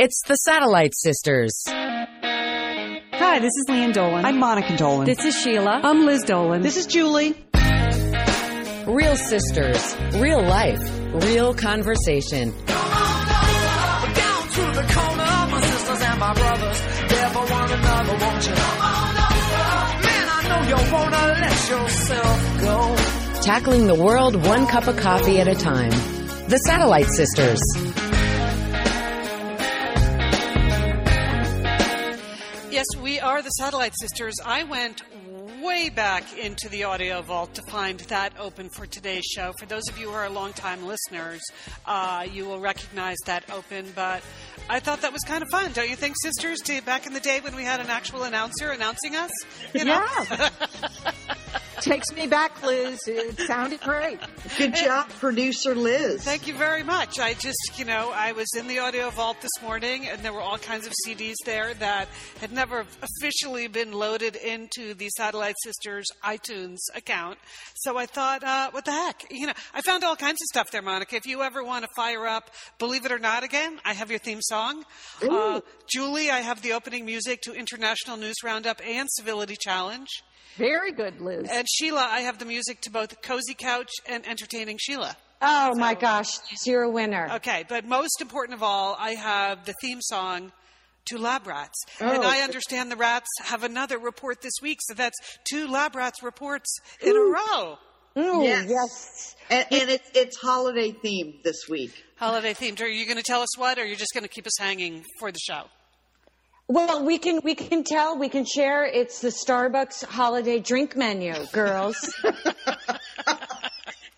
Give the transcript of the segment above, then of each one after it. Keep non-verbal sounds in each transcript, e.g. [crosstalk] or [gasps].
It's the Satellite Sisters. Hi, this is Lian Dolan. I'm Monica Dolan. This is Sheila. I'm Liz Dolan. This is Julie. Real sisters, real life, real conversation. Down to the corner, my sisters and my brothers, there for one another, won't you? Man, I know you wanna let yourself go. Tackling the world one cup of coffee at a time. The Satellite Sisters. Are the Satellite Sisters. I went way back into the audio vault to find that open for today's show. For those of you who are longtime listeners, uh, you will recognize that open, but I thought that was kind of fun, don't you think, sisters? To back in the day when we had an actual announcer announcing us, you know? Yeah. [laughs] Takes me back, Liz. It sounded great. Good job, producer Liz. Thank you very much. I just, you know, I was in the audio vault this morning and there were all kinds of CDs there that had never officially been loaded into the Satellite Sisters iTunes account. So I thought, uh, what the heck? You know, I found all kinds of stuff there, Monica. If you ever want to fire up Believe It or Not again, I have your theme song. Uh, Julie, I have the opening music to International News Roundup and Civility Challenge. Very good, Liz. And Sheila, I have the music to both Cozy Couch and Entertaining Sheila. Oh my gosh, you're a winner. Okay, but most important of all, I have the theme song to Lab Rats. Oh. And I understand the rats have another report this week, so that's two Lab Rats reports in a row. Ooh, Yes. yes. And, and it's it's holiday themed this week. Holiday themed. Are you going to tell us what, or are you just going to keep us hanging for the show? Well, we can we can tell, we can share. It's the Starbucks holiday drink menu, girls. [laughs]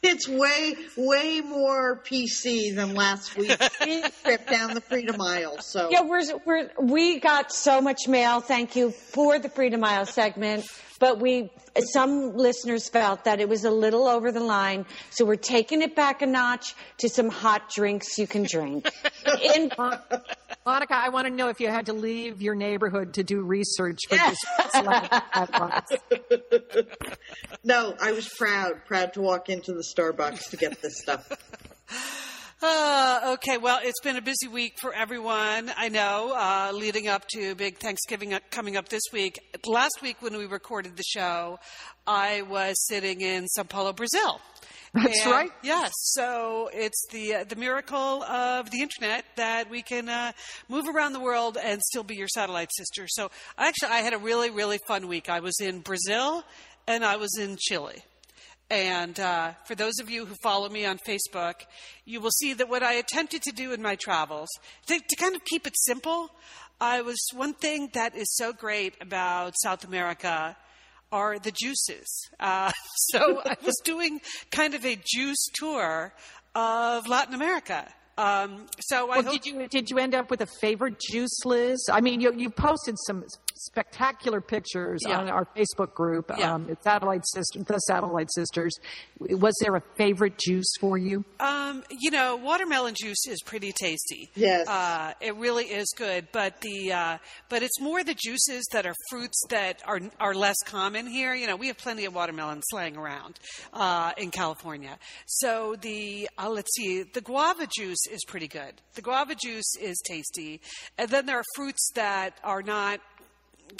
It's way way more PC than last week's [laughs] trip down the Freedom Aisle. So yeah, we're, we're we got so much mail. Thank you for the Freedom Aisle segment, but we some listeners felt that it was a little over the line, so we're taking it back a notch to some hot drinks you can drink. [laughs] In, Monica, I want to know if you had to leave your neighborhood to do research for this [laughs] no, I was proud proud to walk into the Starbucks to get this stuff. [laughs] Uh, okay, well, it's been a busy week for everyone. I know, uh, leading up to big Thanksgiving coming up this week. Last week, when we recorded the show, I was sitting in Sao Paulo, Brazil. That's And- right. Yes. So it's the uh, the miracle of the internet that we can uh, move around the world and still be your satellite sister. So actually, I had a really really fun week. I was in Brazil and I was in Chile. And uh, for those of you who follow me on Facebook, you will see that what I attempted to do in my travels, to, to kind of keep it simple, I was one thing that is so great about South America are the juices. Uh, [laughs] so I was doing kind of a juice tour of Latin America. Um, so I Well, hope did you did you end up with a favorite juice, Liz? I mean, you you posted some spectacular pictures Yeah. on our Facebook group, Yeah. um, the Satellite Sisters, the Satellite Sisters. Was there a favorite juice for you? Um, you know, watermelon juice is pretty tasty. Yes. uh, it really is good. But the uh, but it's more the juices that are fruits that are are less common here. You know, we have plenty of watermelons laying around uh, in California. So the uh, let's see, the guava juice is pretty good. The guava juice is tasty, and then there are fruits that are not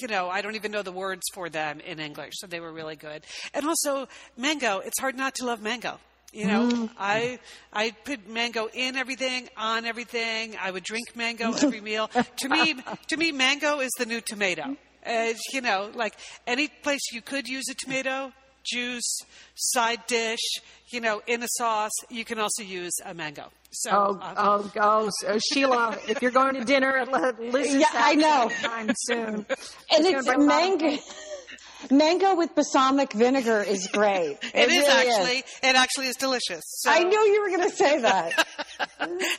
you know, I don't even know the words for them in English, so they were really good. And also mango. It's hard not to love mango. You know, I I put mango in everything, on everything. I would drink mango [laughs] every meal. to me, to me, mango is the new tomato. Uh, you know, like any place you could use a tomato, juice, side dish, you know, in a sauce, you can also use a mango. So, Oh, uh, oh, oh, so Sheila! If you're going to dinner, let Liz Yeah, I know. Soon. and it's gonna bring a lot of- mango. Mango with balsamic vinegar is great. [laughs] it is really actually, it actually is delicious. So. I knew you were going to say that. [laughs]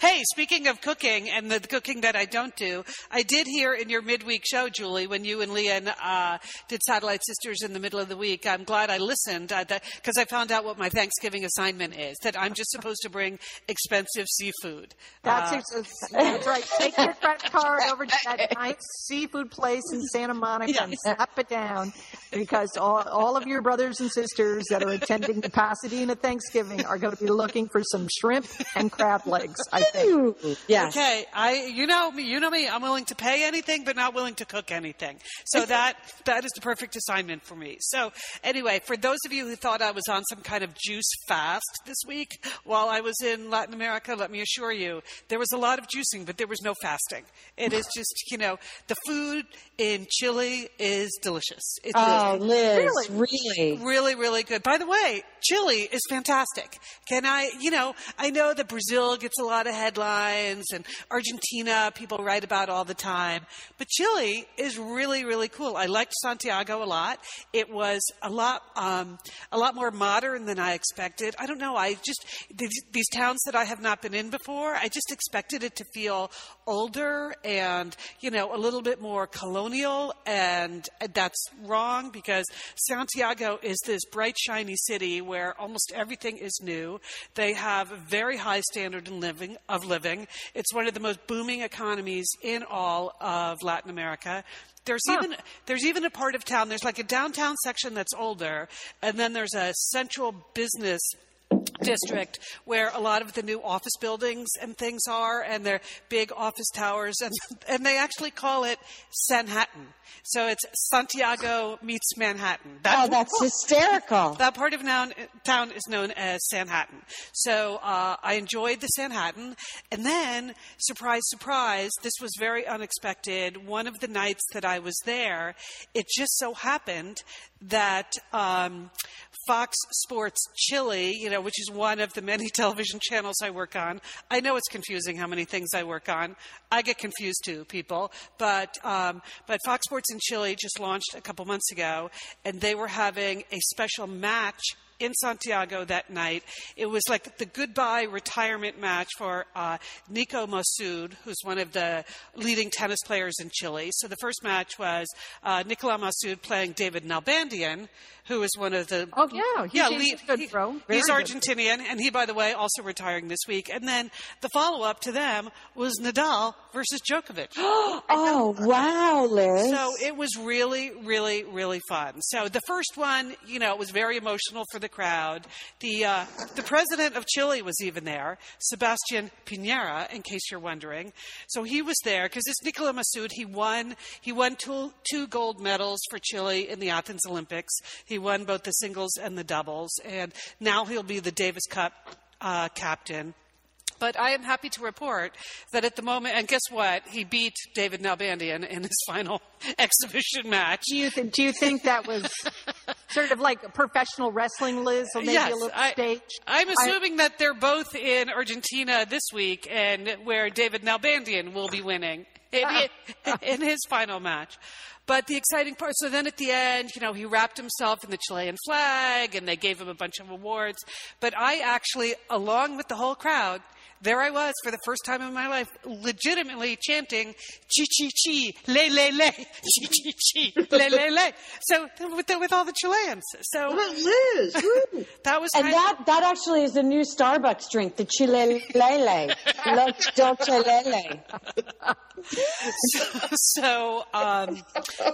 Hey, speaking of cooking and the cooking that I don't do, I did hear in your midweek show, Julie, when you and Lian uh, did Satellite Sisters in the middle of the week. I'm glad I listened because I found out what my Thanksgiving assignment is that I'm just supposed to bring expensive seafood. That's, Uh, it. That's right. Take your credit card over to that nice seafood place in Santa Monica and [laughs] Yes. slap it down. Because all, all of your brothers and sisters that are attending the Pasadena Thanksgiving are going to be looking for some shrimp and crab legs. I think. Yes. Okay, I you know me, you know me. I'm willing to pay anything, but not willing to cook anything. So that that is the perfect assignment for me. So anyway, for those of you who thought I was on some kind of juice fast this week while I was in Latin America, let me assure you, there was a lot of juicing, but there was no fasting. It is just you know the food in Chile is delicious. It's oh, Oh, Liz, Really? really? really really good by the way chile is fantastic can i you know i know that brazil gets a lot of headlines and argentina people write about all the time but chile is really really cool i liked santiago a lot it was a lot um, a lot more modern than i expected i don't know i just these, these towns that i have not been in before i just expected it to feel older and you know a little bit more colonial and that's wrong because Santiago is this bright shiny city where almost everything is new. They have a very high standard in living of living. It's one of the most booming economies in all of Latin America. There's even there's even a part of town there's like a downtown section that's older and then there's a central business district where a lot of the new office buildings and things are and they're big office towers and [laughs] and they actually call it Sanhattan. So it's Santiago meets Manhattan. Oh, that's hysterical. [laughs] That part of noun, town is known as Sanhattan. So uh, I enjoyed the Sanhattan. And then, surprise, surprise, this was very unexpected. One of the nights that I was there, it just so happened that um, Fox Sports Chile, you know, which is one of the many [laughs] television channels I work on. I know it's confusing how many things I work on. I get confused too, people. But um, but Fox Sports in Chile just launched a couple months ago, and they were having a special match in Santiago that night. It was like the goodbye retirement match for uh, Nico Massú, who's one of the leading tennis players in Chile. So the first match was uh, Nicolas Massú playing David Nalbandian, who is one of the Oh, yeah, yeah he's lead- he- he's. Argentinian, and he, by the way, also retiring this week. And then the follow up to them was Nadal versus Djokovic. [gasps] Oh, wow, Liz. So it was really, really, really fun. So the first one, you know, it was very emotional for the crowd. The uh, the president of Chile was even there, Sebastian Piñera, in case you're wondering. So he was there because this Nicola Massú, he won he won two two gold medals for Chile in the Athens Olympics. He won both the singles and the doubles, and now he'll be the Davis Cup uh, captain. But I am happy to report that at the moment, and guess what? He beat David Nalbandian in his final [laughs] exhibition match. Do you, th- do you think that was [laughs] sort of like a professional wrestling, Liz, or maybe yes, a little I, staged? I'm I- assuming that they're both in Argentina this week, and where David Nalbandian will be winning [laughs] in, in his final match. But the exciting part, so then at the end, you know, he wrapped himself in the Chilean flag and they gave him a bunch of awards. But I actually, along with the whole crowd, there I was for the first time in my life, legitimately chanting "chi chi chi, le le le, chi chi chi, le le le." So with, the, with all the Chileans, so Liz, [laughs] that was and kind that, that actually is a new Starbucks drink, the Chile Lele. Lo Dolce Lele. [laughs] so um,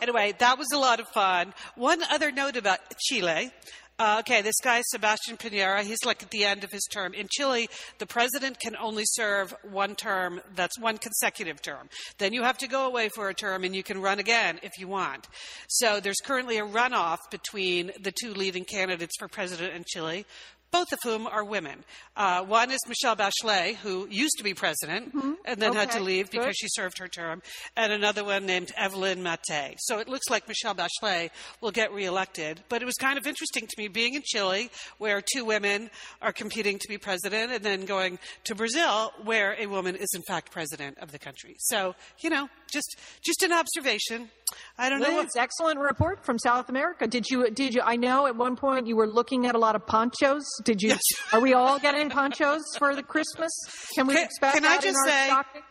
anyway, that was a lot of fun. One other note about Chile. Uh, okay, this guy Sebastian Pinera, he's like at the end of his term. In Chile, the president can only serve one term, that's one consecutive term. Then you have to go away for a term and you can run again if you want. So there's currently a runoff between the two leading candidates for president in Chile. Both of whom are women. Uh, one is Michelle Bachelet, who used to be president and then had to Okay, leave because good. she served her term, and another one named Evelyn Matthei. So it looks like Michelle Bachelet will get reelected. But it was kind of interesting to me being in Chile, where two women are competing to be president, and then going to Brazil, where a woman is in fact president of the country. So you know, just just an observation. I don't know what. Liz, excellent report from South America. Did you? Did you? I know at one point you were looking at a lot of ponchos. Did you? Yes. Are we all getting ponchos for the Christmas? Can we Can- expect can I just say- stocking?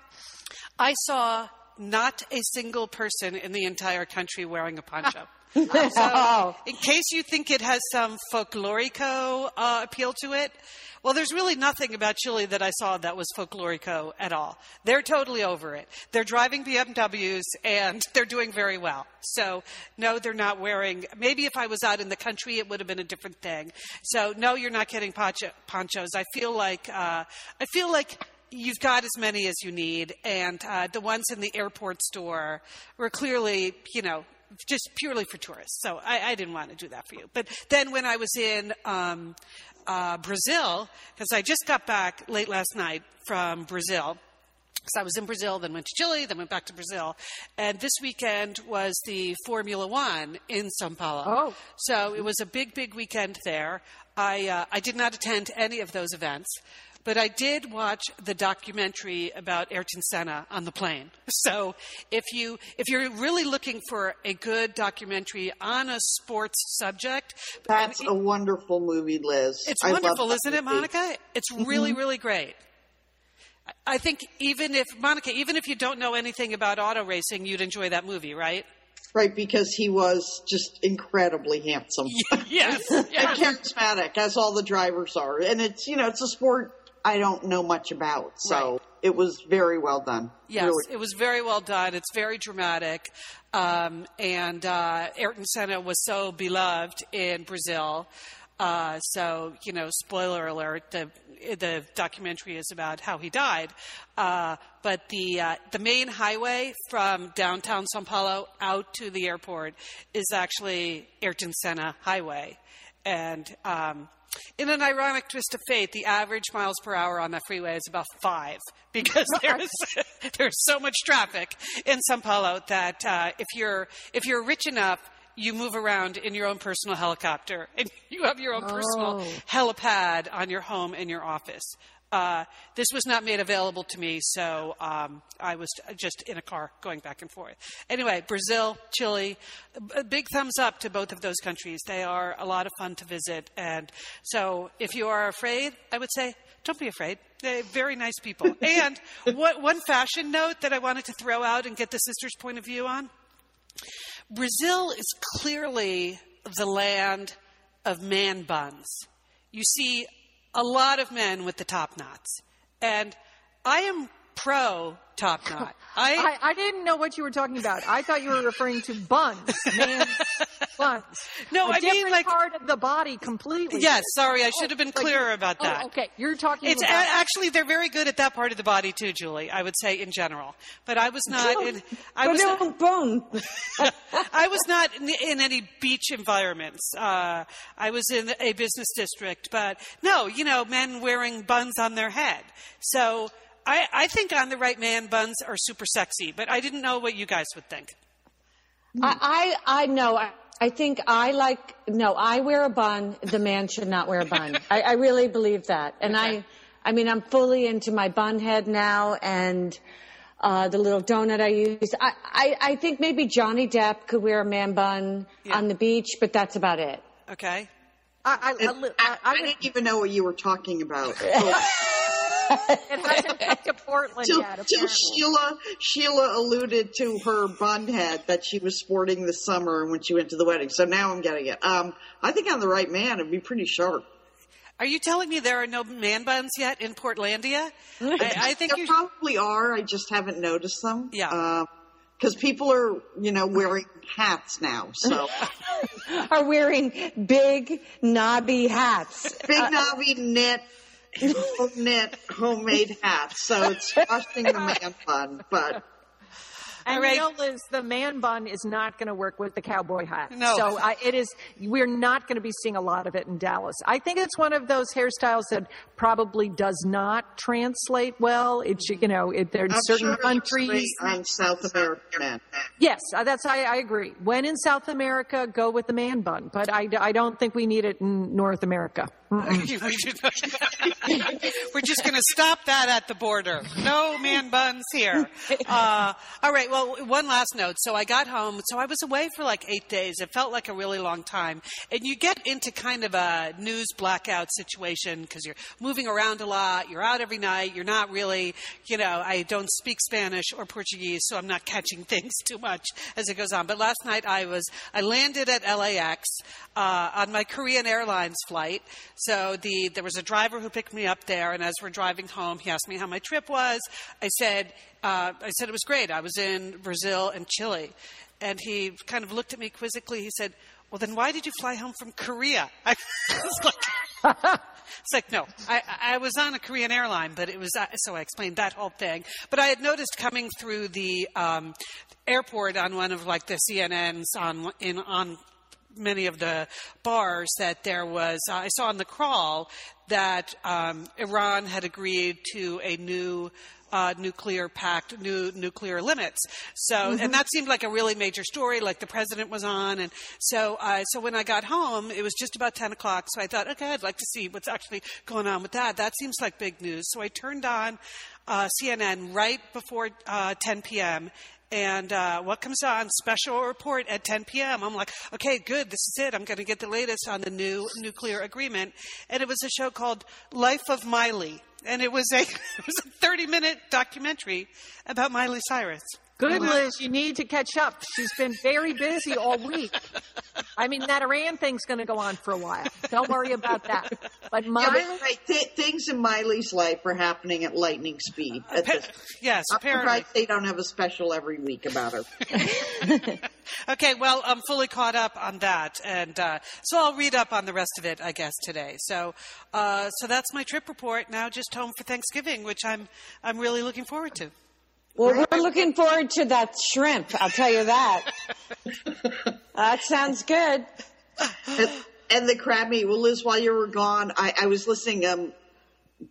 I saw not a single person in the entire country wearing a poncho. [laughs] So, in case you think it has some folklorico uh, appeal to it, Well, there's really nothing about Chile that I saw that was folklorico at all. They're totally over it. They're driving BMWs and [laughs] they're doing very well. So, no, they're not wearing. Maybe if I was out in the country, it would have been a different thing. So, no, you're not getting poncho, ponchos. I feel like uh, I feel like you've got as many as you need, and uh, the ones in the airport store were clearly, you know, just purely for tourists. So I, I didn't want to do that for you. But then when I was in um, uh, Brazil, because I just got back late last night from Brazil. So I was in Brazil, then went to Chile, then went back to Brazil. And this weekend was the Formula One in Sao Paulo. Oh. So it was a big, big weekend there. I, uh, I did not attend any of those events, but I did watch the documentary about Ayrton Senna on the plane. [laughs] So if you if you're really looking for a good documentary on a sports subject, That's and a wonderful movie, Liz. it's I wonderful, isn't it. Monica? It's really, Mm-hmm. really great. I- I think even if Monica, even if you don't know anything about auto racing, you'd enjoy that movie, right? Right, because he was just incredibly handsome. [laughs] yes. [laughs] and charismatic, as all the drivers are. And it's, you know, it's a sport I don't know much about. So Right. it was very well done. Yes, Really. it was very well done. It's very dramatic. Um, and uh, Ayrton Senna was so beloved in Brazil. Uh, so, you know, spoiler alert, the, the documentary is about how he died. Uh, but the, uh, the main highway from downtown Sao Paulo out to the airport is actually Ayrton Senna Highway. And um, in an ironic twist of fate, the average miles per hour on that freeway is about five [laughs] because there's [laughs] there's so much traffic in Sao Paulo that uh, if you're if you're rich enough, you move around in your own personal helicopter [laughs] and you have your own personal Oh. helipad on your home and your office. Uh, this was not made available to me, so um, I was just in a car going back and forth. Anyway, Brazil, Chile, big thumbs up to both of those countries. They are a lot of fun to visit. And so if you are afraid, I would say, don't be afraid. They're very nice people. [laughs] and what, one fashion note that I wanted to throw out and get the sisters' point of view on Brazil is clearly the land of man buns. You see a lot of men with the top knots. And I am pro top knot. [laughs] I, I, I didn't know what you were talking about. I thought you were referring to buns, man [laughs] buns. No, a I mean, like- part of the body completely. yes, sorry, I should have been clearer you're- about oh, that. okay, you're talking It's about actually they're very good at that part of the body too, Julie. I would say in general, but I was not in. I was Boom, boom. [laughs] I was not in, in any beach environments. Uh, I was in a business district, but no, you know, men wearing buns on their head. So I, I think on the right man, buns are super sexy. But I didn't know what you guys would think. I, I, I know. I, I think I like, no, I wear a bun. The man should not wear a bun. [laughs] I, I really believe that. And I, I mean, I'm fully into my bun head now and, uh, the little donut I use. I, I, I think maybe Johnny Depp could wear a man bun Yeah. on the beach, but that's about it. Okay. I, I, I, I, I, I, I didn't even know what you were talking about. [laughs] it hasn't got to Portland Till, yet. till. Sheila Sheila alluded to her bun head that she was sporting this summer when she went to the wedding. So now I'm getting it. Um, I think I'm the right man, it'd be pretty sharp. Are you telling me there are no man buns yet in Portlandia? [laughs] I, I think there you. probably are. I just haven't noticed them. Yeah. Because people are, you know, wearing hats now. So [laughs] Are wearing big knobby hats. big knobby knit, knit homemade hats. So it's crushing the man bun. But And All right. you know, Liz, the man bun is not going to work with the cowboy hat. No. So I, it is. We're not going to be seeing a lot of it in Dallas. I think it's one of those hairstyles that probably does not translate well. It's you know, it, there are I'm certain sure countries. on South American. Yes, uh, that's I, I agree. When in South America, go with the man bun. But I, I don't think we need it in North America. [laughs] We're just going to stop that at the border. No man buns here. Uh, all right. Well, one last note. So I got home. So I was away for like eight days. It felt like a really long time. And you get into kind of a news blackout situation because you're moving around a lot. You're out every night. You're not really, you know, I don't speak Spanish or Portuguese, so I'm not catching [laughs] things too much as it goes on. But last night I was, I landed at LAX uh, on my Korean Airlines flight. So the there was a driver who picked me up there, and as we're driving home, he asked me how my trip was. I said uh, I said it was great. I was in Brazil and Chile, and he kind of looked at me quizzically. He said, "Well, then why did you fly home from Korea?" [laughs] I was like. It's like, no, I, I was on a Korean airline, but it was, uh, so I explained that whole thing. But I had noticed coming through the um, airport on one of like the CNNs on, in, on many of the bars that there was, uh, I saw on the crawl that um, Iran had agreed to a new uh, nuclear pact, new nuclear limits. So, Mm-hmm. and that seemed like a really major story. Like the president was on, and so, uh, so when I got home, it was just about ten o'clock. So I thought, okay, I'd like to see what's actually going on with that. That seems like big news. So I turned on uh, CNN right before uh, 10 p.m. And uh, what comes on? Special report at 10 p.m. I'm like, okay, good. This is it. I'm going to get the latest on the new nuclear agreement. And it was a show called Life of Miley, and it was a [laughs] it was a 30 minute documentary about Miley Cyrus. Good, Liz. You need to catch up. She's been very busy all week. I mean, that Iran thing's going to go on for a while. Don't worry about that. But Yeah, Miley, but right, th- things in Miley's life are happening at lightning speed. At this. Yes, I'm apparently. surprised they don't have a special every week about her. [laughs] Okay, well, I'm fully caught up on that, and uh, so I'll read up on the rest of it, I guess, today. So, uh, so that's my trip report. Now, just home for Thanksgiving, which I'm I'm really looking forward to. Well, we're looking forward to that shrimp. I'll tell you that. [laughs] that sounds good. and, and the crab meat. Well, Liz, while you were gone, I, I was listening. Um,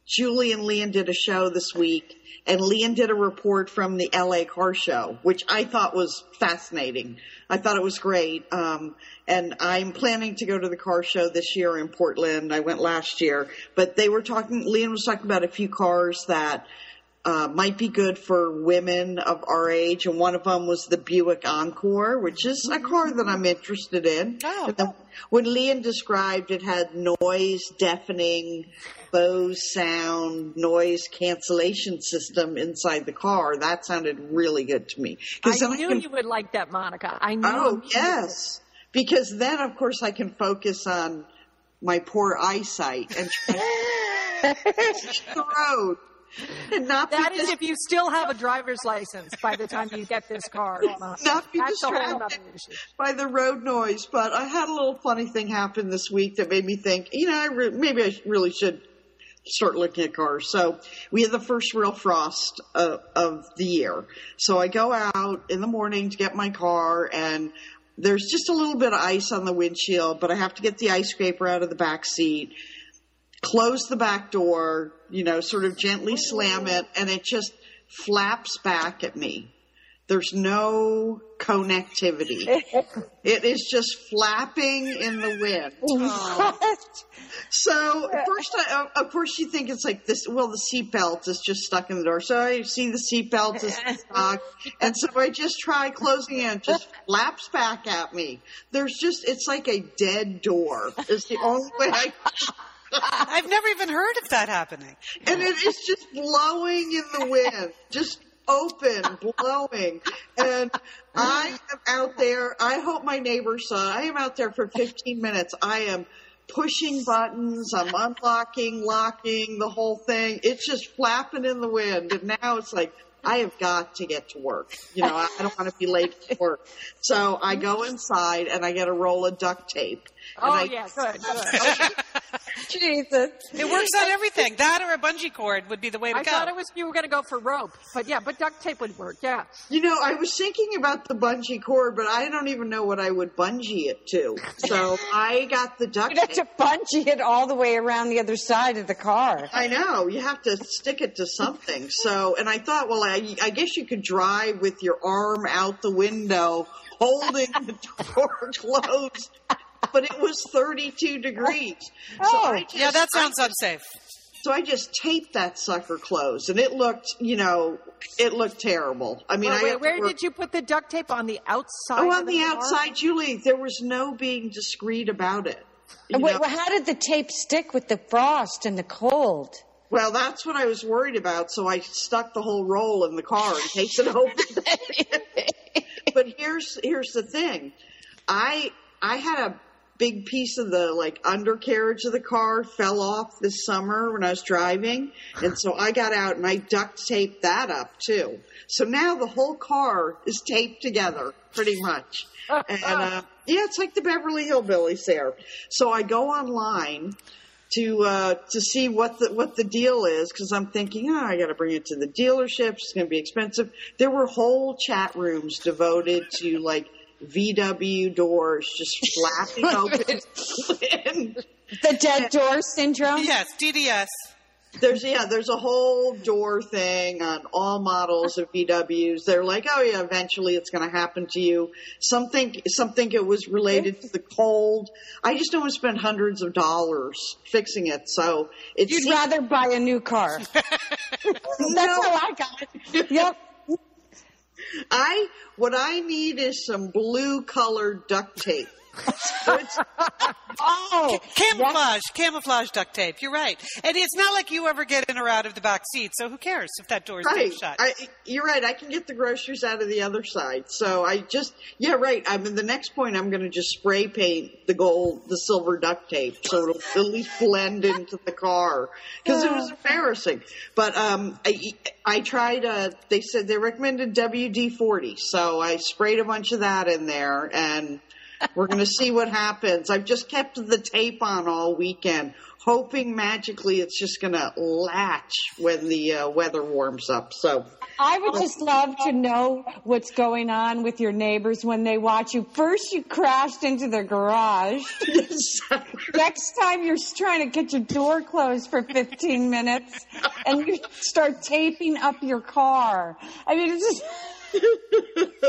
Julie and Lian did a show this week, and Lian did a report from the LA car show, which I thought was fascinating. I thought it was great. Um, and I'm planning to go to the car show this year in Portland. I went last year, but they were talking, Lian was talking about a few cars that uh, might be good for women of our age, and one of them was the Buick Encore, which is a car that I'm interested in. Oh. When Lian described it had noise deafening, Bose sound, noise cancellation system inside the car, that sounded really good to me. I knew can- you would like that, Monica. I knew. Oh, you would. yes. Because then, of course, I can focus on my poor eyesight and [laughs] the road. And [laughs] not That is if you still have a driver's license by the time you get this car. [laughs] Not be That's a whole other distracted by the road noise. But I had a little funny thing happen this week that made me think, you know, I re- maybe I really should start looking at cars. So we had the first real frost uh, of the year. So I go out in the morning to get my car and there's just a little bit of ice on the windshield, but I have to get the ice scraper out of the back seat, close the back door, you know, sort of gently slam it, and it just flaps back at me. There's no connectivity. [laughs] it is just flapping in the wind. Oh, so first, I, of course, you think it's like this. Well, the seatbelt is just stuck in the door. So I see the seatbelt is [laughs] stuck, and so I just try closing it. and it Just flaps back at me. There's just it's like a dead door. It's the only way I. [laughs] I've never even heard of that happening. and it is just blowing in the wind, just open, blowing. And I am out there. I hope my neighbors saw. I am out there for 15 minutes. I am pushing buttons. I'm unlocking, locking, the whole thing. It's just flapping in the wind. And now it's like. I have got to get to work. You know, I I don't want to be late for work. So I go inside and I get a roll of duct tape. Oh, I, yeah, good, good. [laughs] Jesus. It works on everything. That or a bungee cord would be the way to I go. I thought it was you were going to go for rope, but yeah, but duct tape would work. Yeah. You know, I was thinking about the bungee cord, but I don't even know what I would bungee it to. So [laughs] I got the duct You'd have tape. to bungee it all the way around the other side of the car. I know you have to stick it to something. So, and I thought, well, I, I guess you could drive with your arm out the window, holding the door [laughs] closed. But it was 32 degrees. So Oh. I just, yeah, that I sounds unsafe. So I just taped that sucker closed, and it looked, you know, it looked terrible. I mean, Wait, wait, have to where work- did you put the duct tape on the outside? Oh, of on the car? outside, Julie. There was no being discreet about it. Wait, well, how did the tape stick with the frost and the cold? Well, that's what I was worried about. So I stuck the whole roll in the car in case it [laughs] opened. but here's here's the thing. I I had a big piece of the like undercarriage of the car fell off this summer when I was driving, and so I got out and I duct taped that up too. So now the whole car is taped together pretty much. And uh, yeah, it's like the Beverly Hillbillies there. So I go online to uh, to see what the what the deal is because I'm thinking, oh, I got to bring it to the dealership. It's going to be expensive. There were whole chat rooms devoted to like VW doors just flapping [laughs] open. [laughs] and The dead door syndrome. Yes, DDS. There's yeah, there's a whole door thing on all models of VWs. They're like, oh yeah, eventually it's going to happen to you. Something something it was related to the cold. I just don't want to spend hundreds of dollars fixing it. So it's You'd rather buy a new car. [laughs] [laughs] That's how I got it. Yep. I what I need is some blue colored duct tape. Oh, Camouflage, camouflage duct tape. You're right. And it's not like you ever get in or out of the back seat, so who cares if that door's right. taped shut? I, you're right. I can get the groceries out of the other side. So I just, yeah, right. I mean, the next point, I'm going to just spray paint the gold, the silver duct tape, so it'll [laughs] at least blend into the car because it was embarrassing. But um, I, I tried. Uh, they said they recommended WD forty, so I sprayed a bunch of that in there, and we're going to see what happens. I've just kept the tape on all weekend, hoping magically it's just going to latch when the uh, weather warms up. So. I would just love to know what's going on with your neighbors when they watch you. First, you crashed into their garage. [laughs] Next time, you're trying to get your door closed for 15 minutes, and you start taping up your car. I mean, it's just.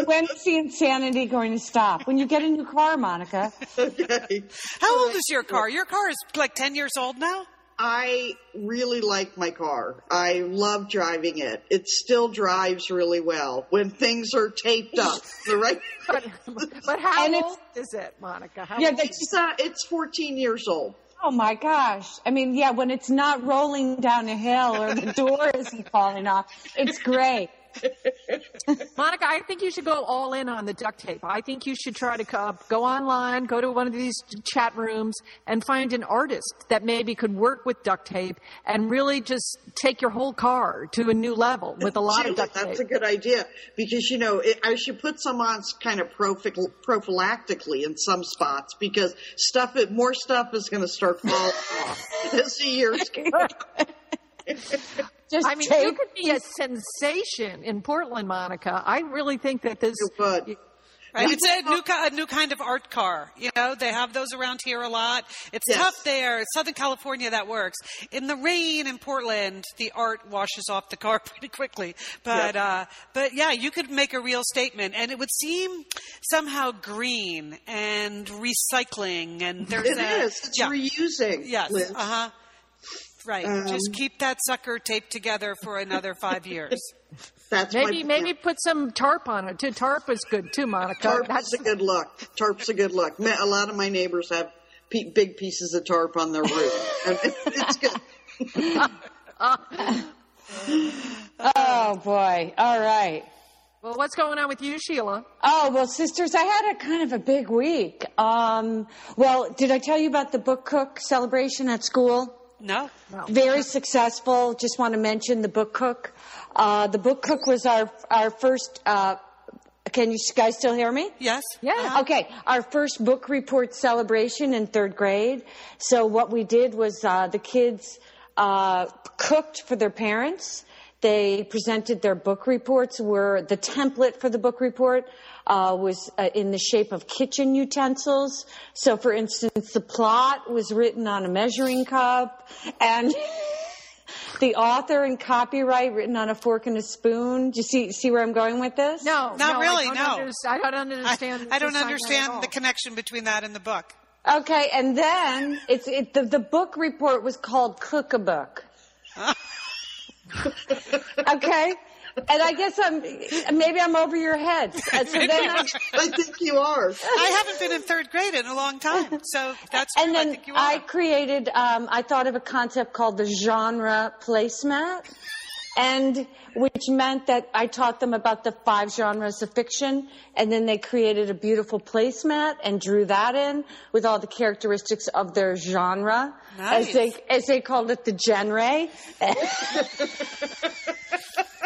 When's the insanity going to stop? When you get a new car, Monica. okay. How old is your car? Your car is like 10 years old now? I really like my car. I love driving it. It still drives really well when things are taped up. The right. But, [laughs] [laughs] but how And old is it, Monica? How Yeah, It's uh, it's 14 years old. oh my gosh. I mean, yeah, when it's not rolling down a hill or the door isn't falling off, it's great. [laughs] Monica, I think you should go all in on the duct tape. I think you should try to co- go online, go to one of these chat rooms, and find an artist that maybe could work with duct tape and really just take your whole car to a new level with a lot of duct That's tape. That's a good idea because you know it, I should put some on kind of prophy- prophylactically in some spots because stuff more stuff is going to start falling off [laughs] as the years go. [laughs] Just I mean, tape. you could be a sensation in Portland, Monica. I really think that this. You would. Right. It's a new, a new kind of art car. You know, they have those around here a lot. It's Yes. tough there. Southern California, that works. In the rain in Portland, the art washes off the car [laughs] pretty quickly. But, uh, but yeah, you could make a real statement and it would seem somehow green and recycling and there's It a, is. It's yeah. reusing. Yes. Uh huh. Right. Um, Just keep that sucker taped together for another five years. [laughs] That's Maybe my, maybe put some tarp on it too. Tarp is good too, Monica. Tarp's That's a good look. Tarp's a good look. A lot of my neighbors have pe- big pieces of tarp on their roof. [laughs] and it- it's good. [laughs] Oh boy. All right. well. What's going on with you, Sheila? Oh, well, sisters, I had a kind of a big week. Um, well, did I tell you about the book cook celebration at school? No? Very successful. Just want to mention the book cook. Uh, the book cook was our, our first, uh, can you guys still hear me? Yes? Yeah. Okay, our first book report celebration in third grade. So what we did was uh, the kids uh, cooked for their parents. They presented their book reports. Were the template for the book report uh, was uh, in the shape of kitchen utensils. So, for instance, the plot was written on a measuring cup, and [laughs] the author and copyright written on a fork and a spoon. Do you see see where I'm going with this? No, Not no, really, I don't no. under- I don't understand. I don't this segment at all. understand the connection between that and the book. Okay, and then it's it, the the book report was called Cook a Book. [laughs] okay, and I guess I'm maybe I'm over your heads. [laughs] And so then I, I think you are. I haven't been in third grade in a long time, so that's true. and I then think you I created. Um, I thought of a concept called the genre placemat. and which meant that I taught them about the five genres of fiction, and then they created a beautiful placemat and drew that in with all the characteristics of their genre, Nice. as they as they called it, the genre. [laughs]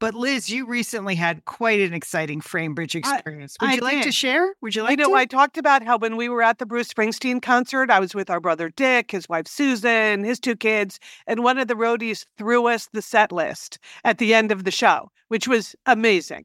But Liz, you recently had quite an exciting FrameBridge experience. Would I you like to share? Would you like know to? I talked about how when we were at the Bruce Springsteen concert, I was with our brother Dick, his wife Susan, his two kids, and one of the roadies threw us the set list at the end of the show, which was amazing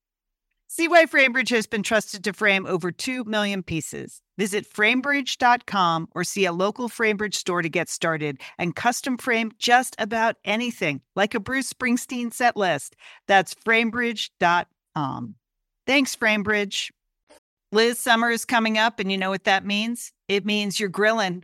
See why FrameBridge has been trusted to frame over 2 million pieces. Visit framebridge.com or see a local FrameBridge store to get started and custom frame just about anything, like a Bruce Springsteen set list. That's framebridge.com. Thanks, FrameBridge. Liz, summer is coming up, and you know what that means? It means you're grilling.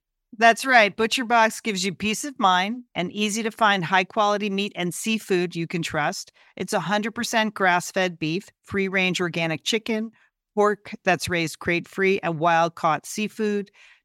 That's right. Butcher Box gives you peace of mind and easy to find high quality meat and seafood you can trust. It's 100% grass fed beef, free range organic chicken, pork that's raised crate free, and wild caught seafood.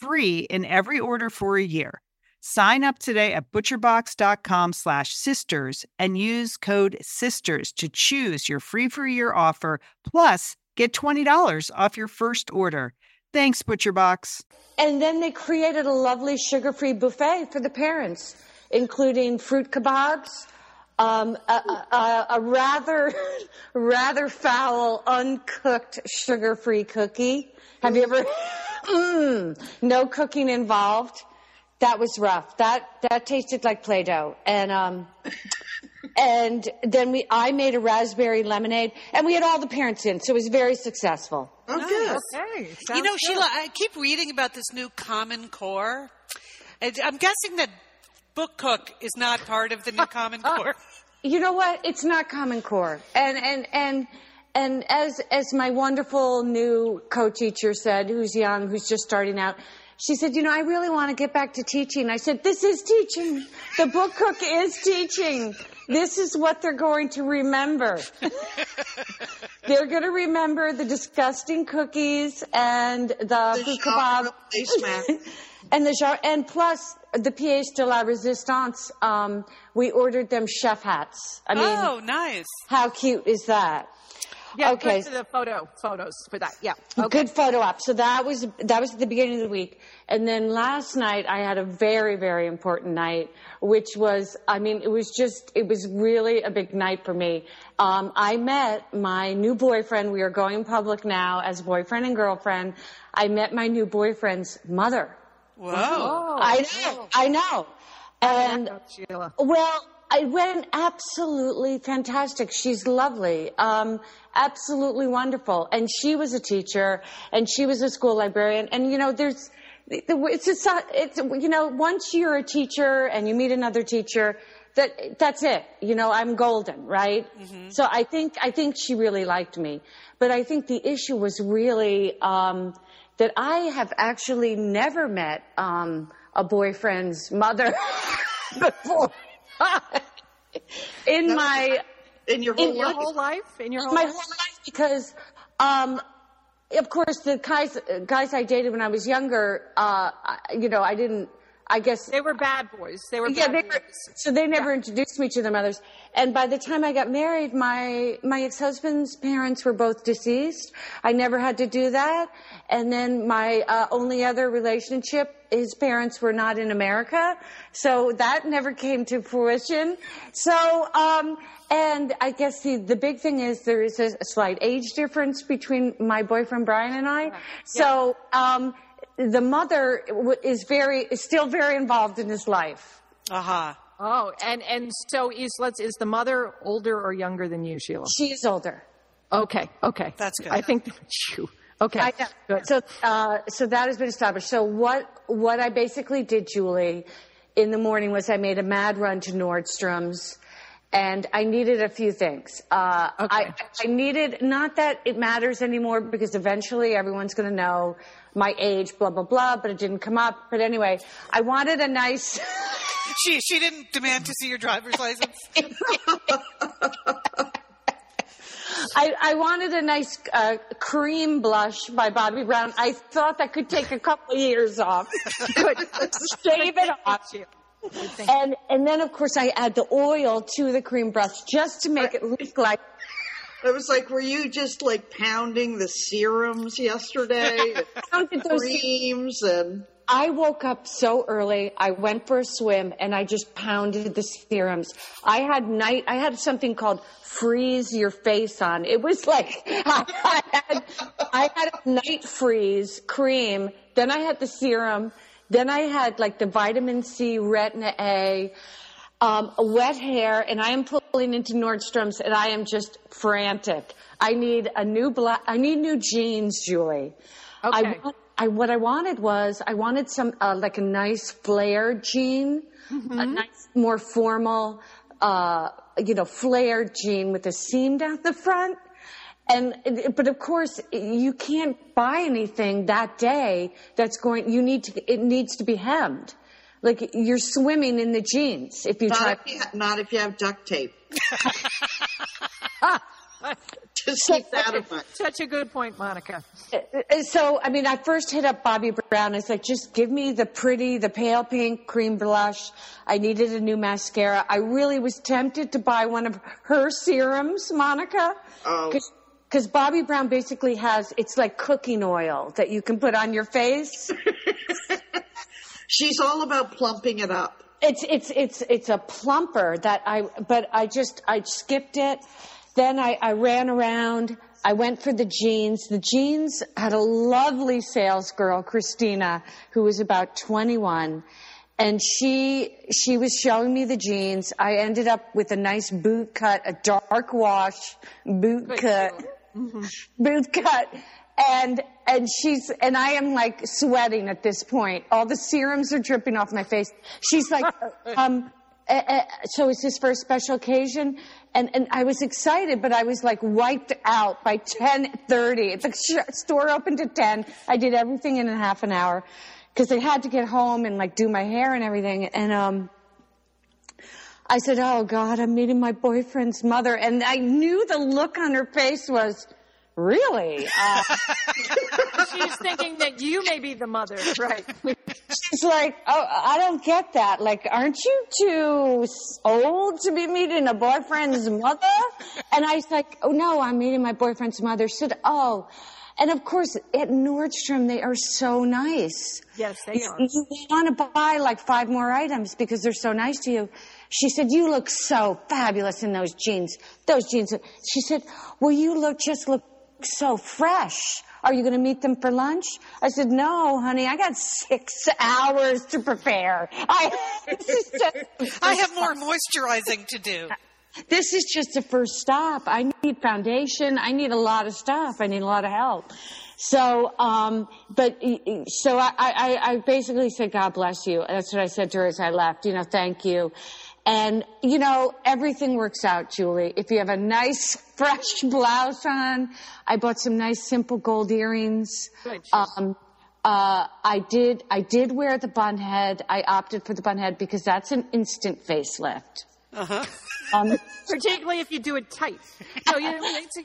free in every order for a year. Sign up today at butcherbox.com slash sisters and use code sisters to choose your free for year offer plus get $20 off your first order. Thanks, ButcherBox. And then they created a lovely sugar free buffet for the parents, including fruit kebabs, um, a, a, a rather, [laughs] rather foul, uncooked sugar free cookie. Have you ever? mm, no cooking involved. That was rough. That that tasted like Play-Doh. And um, and then we I made a raspberry lemonade, and we had all the parents in, so it was very successful. Oh, good. Okay. You know, good. Sheila, I keep reading about this new Common Core. And I'm guessing that Book Cook is not part of the new [laughs] Common Core. You know what? It's not Common Core. And and and and as as my wonderful new co-teacher said, who's young, who's just starting out, she said, you know, I really want to get back to teaching. I said, this is teaching. The book cook is teaching. This is what they're going to remember. [laughs] they're going to remember the disgusting cookies and the, The kebab. [laughs] [laughs] and the jar, and plus the pièce de la résistance. Um, we ordered them chef hats. I mean, oh, nice. how cute is that? Yeah, Okay. go to the photo photos for that. Yeah. Okay. Good photo op. So that was that was at the beginning of the week, and then last night I had a very very important night, which was I mean it was just it was really a big night for me. Um, I met my new boyfriend. We are going public now as boyfriend and girlfriend. I met my new boyfriend's mother. Whoa. Oh, I know, I know, and Sheila. well, I went absolutely fantastic. She's lovely, um, absolutely wonderful, and she was a teacher, and she was a school librarian, and you know, there's. It's just, it's, you know, once you're a teacher and you meet another teacher, that, that's it. You know, I'm golden, right? So I think, I think she really liked me. But I think the issue was really, um, that I have actually never met, um, a boyfriend's mother [laughs] before. [laughs] in my [laughs] In your whole In your life. Whole life in your whole my life? whole life because um of course the guys guys I dated when I was younger uh you know I didn't I guess They were bad boys. They were yeah, bad they boys. were, so they never introduced me to their mothers. And by the time I got married, my my ex husband's parents were both deceased. I never had to do that. And then my uh, only other relationship, his parents were not in America, so that never came to fruition. So, um, and I guess the the big thing is there is a, slight age difference between my boyfriend Brian and I. So. Um, the mother is very is still very involved in his life. Aha. Oh, and and so is let's is the mother older or younger than you, Sheila? She is older. Okay, okay, That's good. I think that's you. Okay, I know. good. So, uh, so that has been established. So what what I basically did, Julie, in the morning was I made a mad run to Nordstrom's. And I needed a few things. Uh, I, I needed, not that it matters anymore because eventually everyone's going to know my age, blah, blah, blah, but it didn't come up. But anyway, I wanted a nice, [laughs] She she didn't demand to see your driver's license. [laughs] I, I wanted a nice uh, cream blush by Bobbi Brown. I thought that could take a couple of years off. [laughs] Good. Shave it off. And and then of course I add the oil to the cream brush just to make it look like I was like, were you just like pounding the serums yesterday? [laughs] pounded those Creams and I woke up so early. I went for a swim and I just pounded the serums. I had night, I had something called freeze your face on. It was like, [laughs] I had, I had a night freeze cream. Then I had the serum. Then I had like the vitamin C, Retin-A, um, wet hair, and I am pulling into Nordstrom's and I am just frantic. I need a new black, I need new jeans, Julie. I Okay. want, I, what I wanted was, I wanted some, uh, like a nice flared jean, a nice, more formal, uh, you know, flared jean with a seam down the front. And, but of course, you can't buy anything that day that's going, you need to, it needs to be hemmed. Like you're swimming in the jeans if you try. not if you, ha- not if you have duct tape. Just So- keep that in mind. Such a good point, Monica. So, I mean, I first hit up Bobbi Brown. It's like, just give me the pretty, the pale pink cream blush. I needed a new mascara. I really was tempted to buy one of her serums, Monica. Oh. Because Bobbi Brown basically has, it's like cooking oil that you can put on your face. [laughs] She's all about plumping it up. It's it's it's it's a plumper that I but I just I skipped it. Then I, I ran around. I went for the jeans. The jeans had a lovely sales girl, Christina, who was about 21. And she, she was showing me the jeans. I ended up with a nice boot cut, a dark wash boot cut, boot cut. And, and she's, and I am like sweating at this point. All the serums are dripping off my face. She's like, [laughs] um, uh, uh, so is this for a special occasion? And and I was excited, but I was like wiped out by ten thirty. The sh- store opened at ten. I did everything in a half an hour. because I had to get home and like do my hair and everything. And um, I said, "Oh God, I'm meeting my boyfriend's mother," and I knew the look on her face was. Really? Uh, [laughs] She's thinking that you may be the mother, right? she's like, oh, I don't get that. Like, aren't you too old to be meeting a boyfriend's mother? And I was like, oh no, I'm meeting my boyfriend's mother. She said, oh. And of course, at Nordstrom, they are so nice. Yes, they are. You want to buy like five more items because they're so nice to you. She said, you look so fabulous in those jeans. Those jeans. She said, well, you look, just look so fresh. Are you going to meet them for lunch? I said, no, honey, I got six hours to prepare. I, [laughs] just- I have more moisturizing to do. this is just a first stop. I need foundation. I need a lot of stuff. I need a lot of help. So, um, but so I, I, I basically said, God bless you. That's what I said to her as I left. You know, thank you. And you know, everything works out, Julie. If you have a nice [laughs] fresh blouse on, I bought some nice simple gold earrings. Good. Um, uh, I did, I did wear the bun head. I opted for the bun head because that's an instant facelift. Uh-huh. Um, [laughs] Particularly if you do it tight. No, you,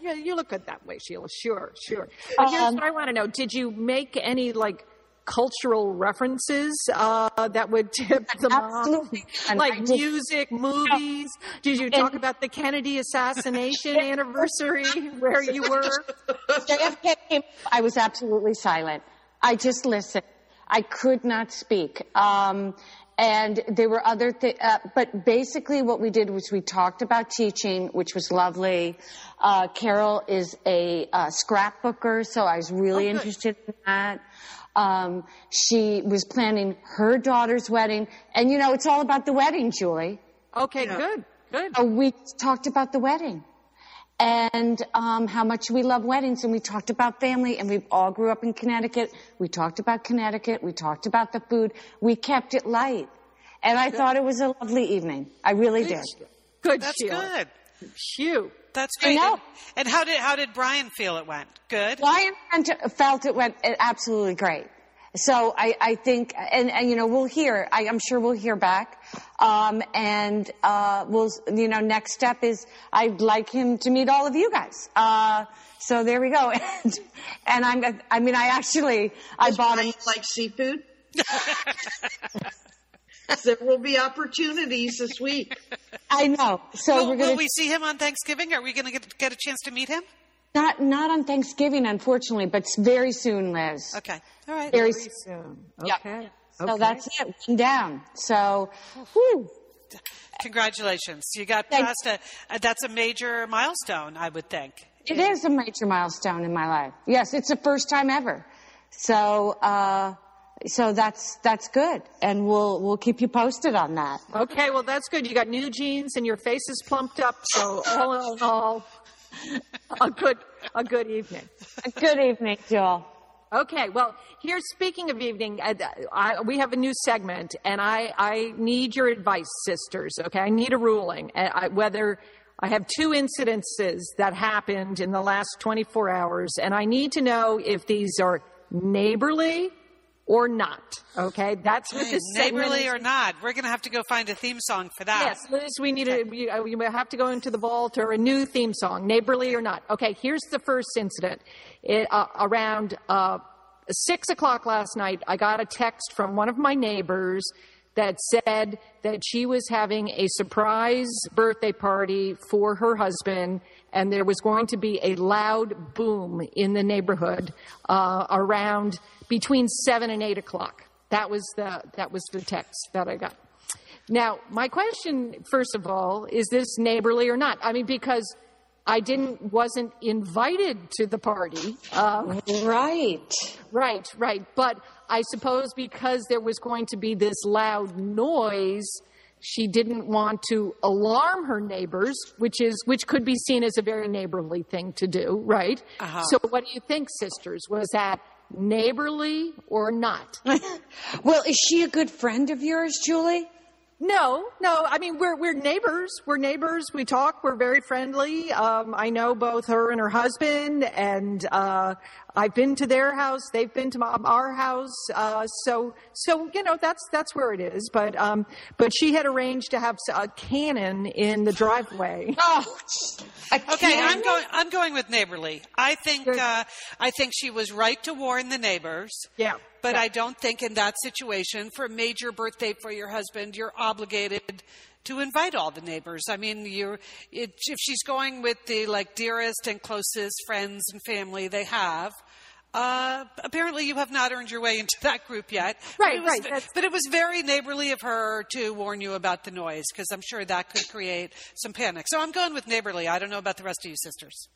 you you look good that way, Sheila. Sure, sure. But here's Um, what I want to know: Did you make any like cultural references uh, that would tip [laughs] them Absolutely. off? And Like did- music, movies. Did you talk about the Kennedy assassination [laughs] anniversary where you were? [laughs] JFK came, I was absolutely silent. I just listened. I could not speak. Um, and there were other things, uh, but basically what we did was we talked about teaching, which was lovely. Uh, Carol is a uh, scrapbooker, so I was really Oh, interested in that. Um, she was planning her daughter's wedding, and you know, it's all about the wedding, Julie. Okay, good, good. Uh, we talked about the wedding and um, how much we love weddings, and we talked about family, and we all grew up in Connecticut. We talked about Connecticut. We talked about the food. We kept it light, and I thought it was a lovely evening. I really did. Good, That's Sheila. good. Phew. That's great. know. And, and how did how did Brian feel it went? Good. Brian felt- felt it went absolutely great. So I, I think, and, and you know, we'll hear. I, I'm sure we'll hear back. Um, and uh, we'll, you know, next step is I'd like him to meet all of you guys. Uh, so there we go. [laughs] And, and I'm, I mean, I actually, I Does bought him. Like seafood? [laughs] [laughs] there will be opportunities this week. I know. So Will, we're gonna will we see him on Thanksgiving? Are we going to get get a chance to meet him? not not on Thanksgiving, unfortunately, but very soon, Liz. Okay. All right. Very Very soon. soon. Yep. Okay. So Okay. that's it. One down. So, whew. Congratulations. You got Thank- past a, a that's a major milestone, I would think. It is a major milestone in my life. Yes, it's the first time ever. So, uh, so that's that's good, and we'll we'll keep you posted on that. Okay, well that's good. You got new jeans and your face is plumped up. So all in all, a good a good evening. Good evening, Joel. Okay, well here. Speaking of evening, I, I, we have a new segment, and I I need your advice, sisters. Okay, I need a ruling. I, I, whether I have two incidences that happened in the last 24 hours, and I need to know if these are neighborly or not. Okay, that's what this Neighborly or not, we're going to have to go find a theme song for that. Yes, Liz, we need a, we, uh, we have to go into the vault or a new theme song, neighborly or not. Okay, here's the first incident. It, uh, around uh, six o'clock last night, I got a text from one of my neighbors that said that she was having a surprise birthday party for her husband and there was going to be a loud boom in the neighborhood uh, around between seven and eight o'clock. That was the that was the text that I got. Now, my question, first of all, is this neighborly or not? I mean, because I didn't wasn't invited to the party. Uh, Right. right, right. But I suppose because there was going to be this loud noise, she didn't want to alarm her neighbors, which is which could be seen as a very neighborly thing to do, right? So, what do you think, sisters? Was that neighborly or not? [laughs] Well, is she a good friend of yours, Julie? No, no. I mean, we're we're neighbors. We're neighbors. We talk. We're very friendly. Um, I know both her and her husband, and uh, I've been to their house. They've been to my, our house. Uh, so, so you know, that's that's where it is. But um, but she had arranged to have a cannon in the driveway. [laughs] Oh, Okay, I'm going. I'm going with neighborly. I think. Uh, I think she was right to warn the neighbors. Yeah. But I don't think in that situation, for a major birthday for your husband, you're obligated to invite all the neighbors. I mean, it, if she's going with the like dearest and closest friends and family they have. Uh, apparently, you have not earned your way into that group yet. Right, but it was, right, that's- But it was very neighborly of her to warn you about the noise because I'm sure that could create some panic. So I'm going with neighborly. I don't know about the rest of you sisters.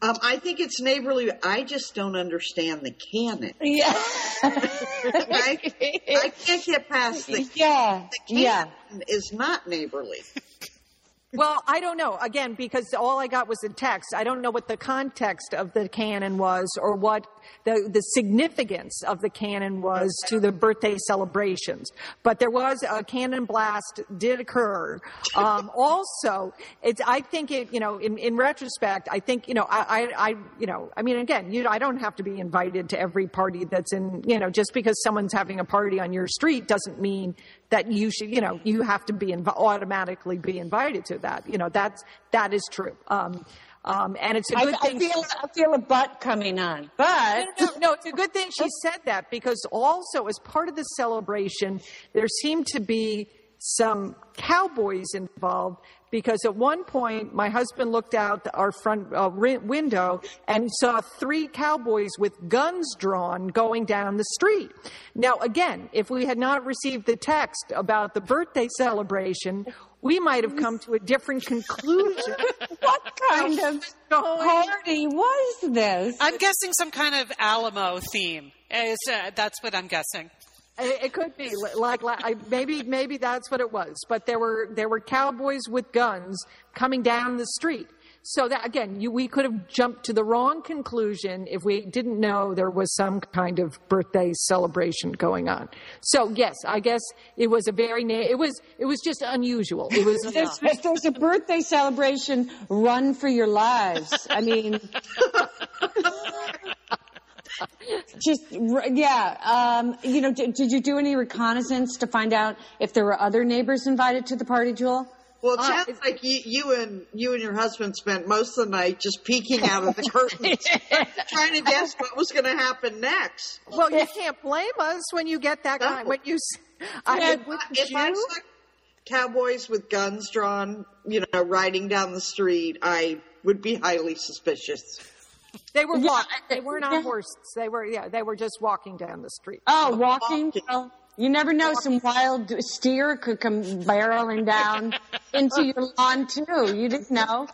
Um, I think it's neighborly. I just don't understand the canon. Yeah. [laughs] I, I can't get past the, [laughs] yeah. the canon Yeah. is not neighborly. [laughs] Well, I don't know. Again, because all I got was the text. I don't know what the context of the canon was or what the, the significance of the canon was to the birthday celebrations. But there was a cannon blast did occur. Um, also, it's, I think it, you know, in, in retrospect, I think, you know, I, I, I, you know, I mean, again, you, I don't have to be invited to every party that's in, you know, just because someone's having a party on your street doesn't mean that you should, you know, you have to be inv- automatically be invited to that. You know, that's that is true. Um, um, and it's a I, good I thing. feel I feel a butt coming on, but no, no, it's a good thing she said that because also as part of the celebration, there seemed to be some cowboys involved because at one point my husband looked out our front uh, ri- window and saw three cowboys with guns drawn going down the street. Now, again, if we had not received the text about the birthday celebration, we might have come to a different conclusion. [laughs] what kind of party was this? I'm guessing some kind of Alamo theme. Is, uh, that's what I'm guessing. It could be like, like maybe maybe that's what it was. But there were there were cowboys with guns coming down the street. So that again, you, we could have jumped to the wrong conclusion if we didn't know there was some kind of birthday celebration going on. So yes, I guess it was a very na- it was it was just unusual. It was [laughs] There's, if there's a birthday celebration, run for your lives. I mean, [laughs] just yeah. Um, you know, did, did you do any reconnaissance to find out if there were other neighbors invited to the party, Jewel? Well, it sounds like you, you and you and your husband spent most of the night just peeking out of the [laughs] curtains, trying to guess what was going to happen next. well, you can't blame us when you get that kind. When you, s- I, if, it wouldn't I you? saw cowboys with guns drawn, you know, riding down the street, I would be highly suspicious. They were Yeah, walking. They weren't on yeah. horses. They were yeah. They were just walking down the street. Oh, walking. Well, you never know. Some wild steer could come barreling down [laughs] into your lawn too. You didn't know.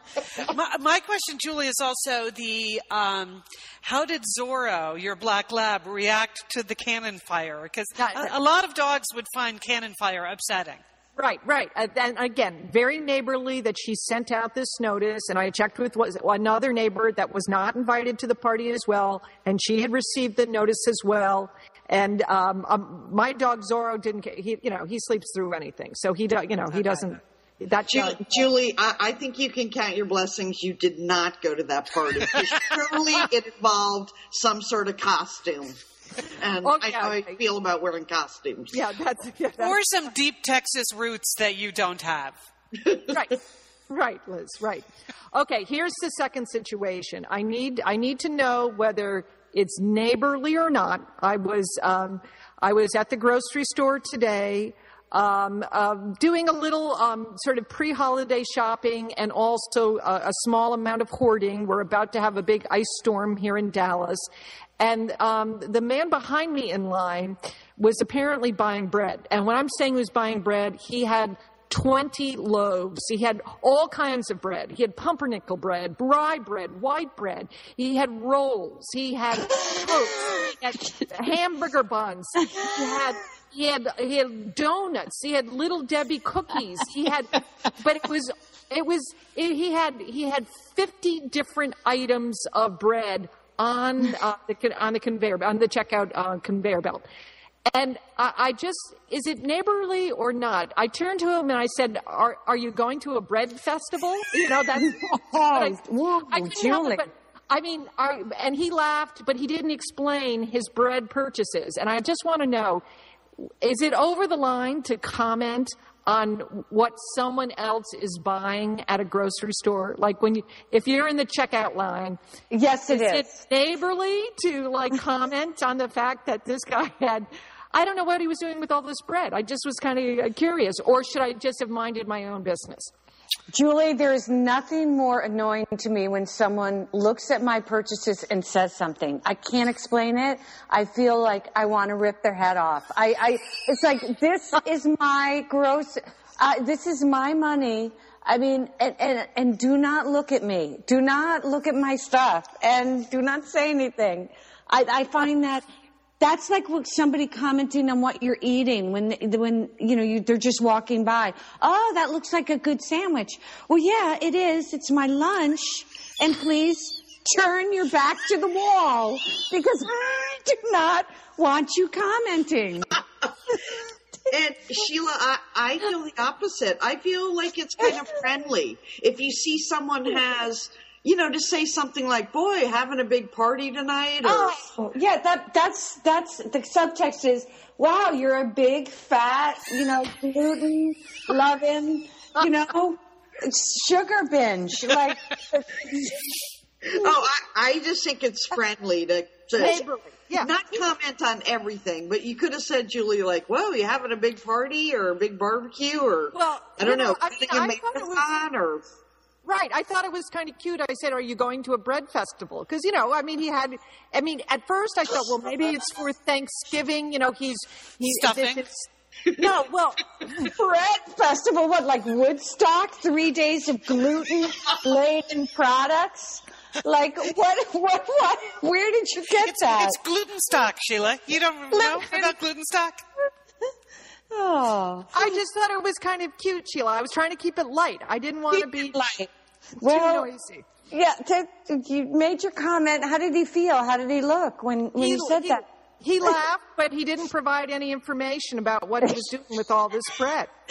My, my question, Julie, is also the um, how did Zorro, your black lab, react to the cannon fire? Because a, a lot of dogs would find cannon fire upsetting. Right, right. And again, very neighborly that she sent out this notice, and I checked with another neighbor that was not invited to the party as well, and she had received the notice as well. And um, um, my dog Zorro didn't. He, you know, he sleeps through anything, so he, do, you know, he doesn't. That Ju- Julie, I, I think you can count your blessings. You did not go to that party. 'Cause Surely it [laughs] involved some sort of costume. [laughs] And Oh, I how I feel about wearing costumes. yeah, that's, yeah, that's Or some deep Texas roots that you don't have. [laughs] right right liz right. Okay here's the second situation. I need i need to know whether it's neighborly or not. I was um, i was at the grocery store today um, um, doing a little um, sort of pre-holiday shopping and also a, a small amount of hoarding. We're about to have a big ice storm here in dallas and um, the man behind me in line was apparently buying bread and when i'm saying he was buying bread he had 20 loaves. He had all kinds of bread. He had pumpernickel bread, rye bread, white bread. He had rolls. He had toast. He had hamburger buns. He had he had he had donuts. He had little Debbie cookies. He had, but it was it was it, he had he had 50 different items of bread on uh, the on the conveyor on the checkout uh, conveyor belt. And I, I just, is it neighborly or not? I turned to him and I said, "Are are you going to a bread festival?" [laughs] You know, that's. [laughs] I, Whoa, I couldn't help Julie. it, but I mean, are, and he laughed, but he didn't explain his bread purchases. And I just want to know: is it over the line to comment on what someone else is buying at a grocery store? Like when you, if you're in the checkout line, Yes, it is is. it neighborly to like [laughs] comment on the fact that this guy had? I don't know what he was doing with all this bread. I just was kind of curious, or should I just have minded my own business? Julie, there is nothing more annoying to me when someone looks at my purchases and says something. I can't explain it. I feel like I want to rip their head off. I, I it's like this is my gross. Uh, this is my money. I mean, and, and and do not look at me. Do not look at my stuff, and do not say anything. I, I find that that's like somebody commenting on what you're eating when when you know you, they're just walking by. Oh, that looks like a good sandwich. Well, yeah, it is. It's my lunch, and please turn your back to the wall because I do not want you commenting. [laughs] And Sheila, I, I feel the opposite. I feel like it's kind of friendly. If you see someone has, you know, to say something like, boy, having a big party tonight, or Oh, yeah, that that's that's the subtext is wow, you're a big fat, you know, gluten loving, you know, sugar binge. Like [laughs] oh, I, I just think it's friendly to, to Neighborly, yeah. not comment on everything, but you could have said, Julie, like, whoa, you having a big party or a big barbecue or, Well, I don't you know, know, I running mean, a I thought it was- marathon or, Right. I thought it was kind of cute. I said, "Are you going to a bread festival?" Because you know, I mean, he had. I mean, at first I thought, well, maybe it's for Thanksgiving. You know, he's he's Stuffing? it's- [laughs] no, well, bread festival, what like Woodstock? Three days of gluten laden products. Like what? What? What? Where did you get It's, that? it's gluten stock, Sheila. You don't know about gluten stock? Oh, I just thought it was kind of cute, Sheila. I was trying to keep it light. I didn't want to be like too well, noisy. yeah. To, you made your comment. How did he feel? How did he look when when you said he, that? he laughed, but he didn't provide any information about what he was doing with all this bread. [laughs]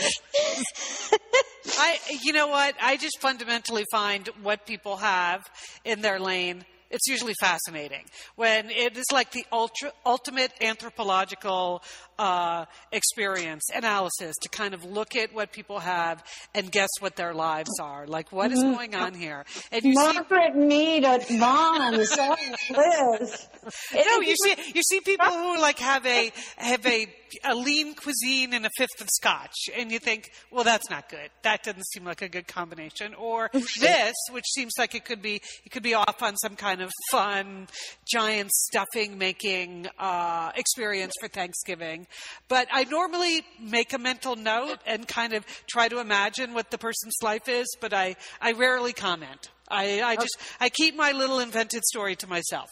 I, you know what? I just fundamentally find what people have in their lane. It's usually fascinating when it is like the ultra, ultimate anthropological uh, experience analysis to kind of look at what people have and guess what their lives are. Like, what is going on here? And you see Margaret Mead at. Oh, Liz. no, you see, you see people who like have a have a a lean cuisine and a fifth of scotch, and you think, well, that's not good. That doesn't seem like a good combination. Or this, which seems like it could be it could be off on some kind of fun giant stuffing making uh, experience for Thanksgiving. But I normally make a mental note and kind of try to imagine what the person's life is, but I I rarely comment. I, I just I keep my little invented story to myself.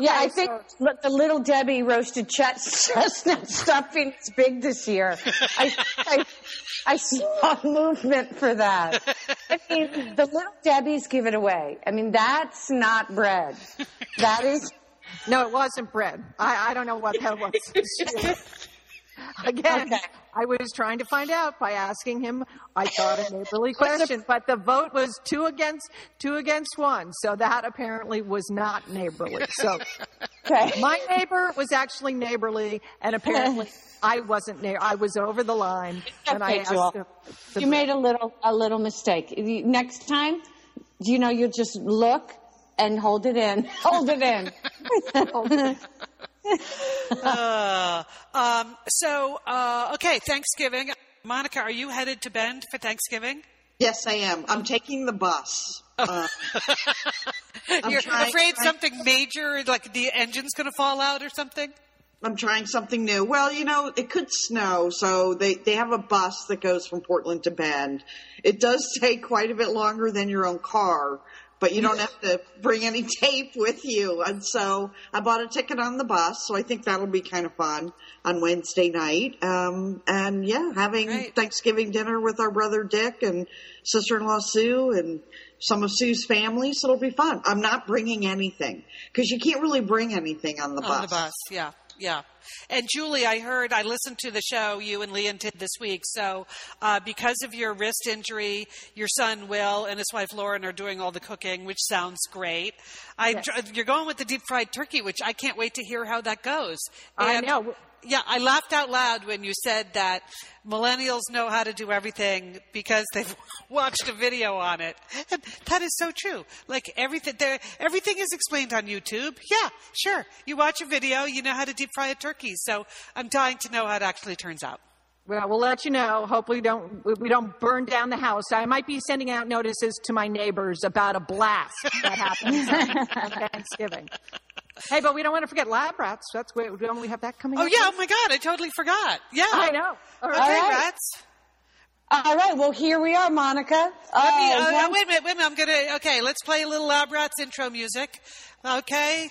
Yeah, I think look, the little Debbie roasted [laughs] chestnut stuffing is big this year. I, I, I saw a movement for that. I mean, the little Debbie's give it away. I mean, that's not bread. That is. [laughs] No, it wasn't bread. I, I don't know what that was. [laughs] [laughs] Again, Okay. I was trying to find out by asking him. I thought a [laughs] neighborly question, but the vote was two against two against one. So that apparently was not neighborly. So [laughs] Okay. my neighbor was actually neighborly, and apparently I wasn't. I was over the line, and I Okay, asked him. the You made a little a little mistake. Next time, you know, you'll just look and hold it in. Hold it in. Uh, um, so, uh, okay, Thanksgiving. Monica, are you headed to Bend for Thanksgiving? yes, I am. I'm taking the bus. Uh, [laughs] I'm You're trying- afraid trying- something major, like the engine's going to fall out or something? I'm trying something new. Well, you know, it could snow, so they, they have a bus that goes from Portland to Bend. It does [laughs] take quite a bit longer than your own car, but you don't have to bring any [laughs] tape with you. And so I bought a ticket on the bus, so I think that'll be kind of fun on Wednesday night. Um, and yeah, having Great. Thanksgiving dinner with our brother Dick and sister-in-law Sue and some of Sue's family, so it'll be fun. I'm not bringing anything because you can't really bring anything on the bus. On the bus, yeah. Yeah. And Julie, I heard, I listened to the show you and Lian did this week. So, uh, because of your wrist injury, your son Will and his wife Lauren are doing all the cooking, which sounds great. I, Yes. You're going with the deep fried turkey, which I can't wait to hear how that goes. I know. Yeah, I laughed out loud when you said that millennials know how to do everything because they've [laughs] watched a video on it. And that is so true. Like everything, there, everything is explained on YouTube. Yeah, sure. You watch a video, you know how to deep fry a turkey. So I'm dying to know how it actually turns out. Well, we'll let you know. Hopefully, don't we- don't burn down the house. I might be sending out notices to my neighbors about a blast that happens [laughs] on [laughs] Thanksgiving. Hey, but we don't want to forget lab rats. That's where don't we have that coming? Oh up? yeah, oh my God, I totally forgot. Yeah. I know. All Okay, right. All right. rats. All right, well, here we are, Monica. Let me, Uh, oh, one- wait a minute, wait a minute. I'm gonna, okay, let's play a little Lab Rats intro music. Okay.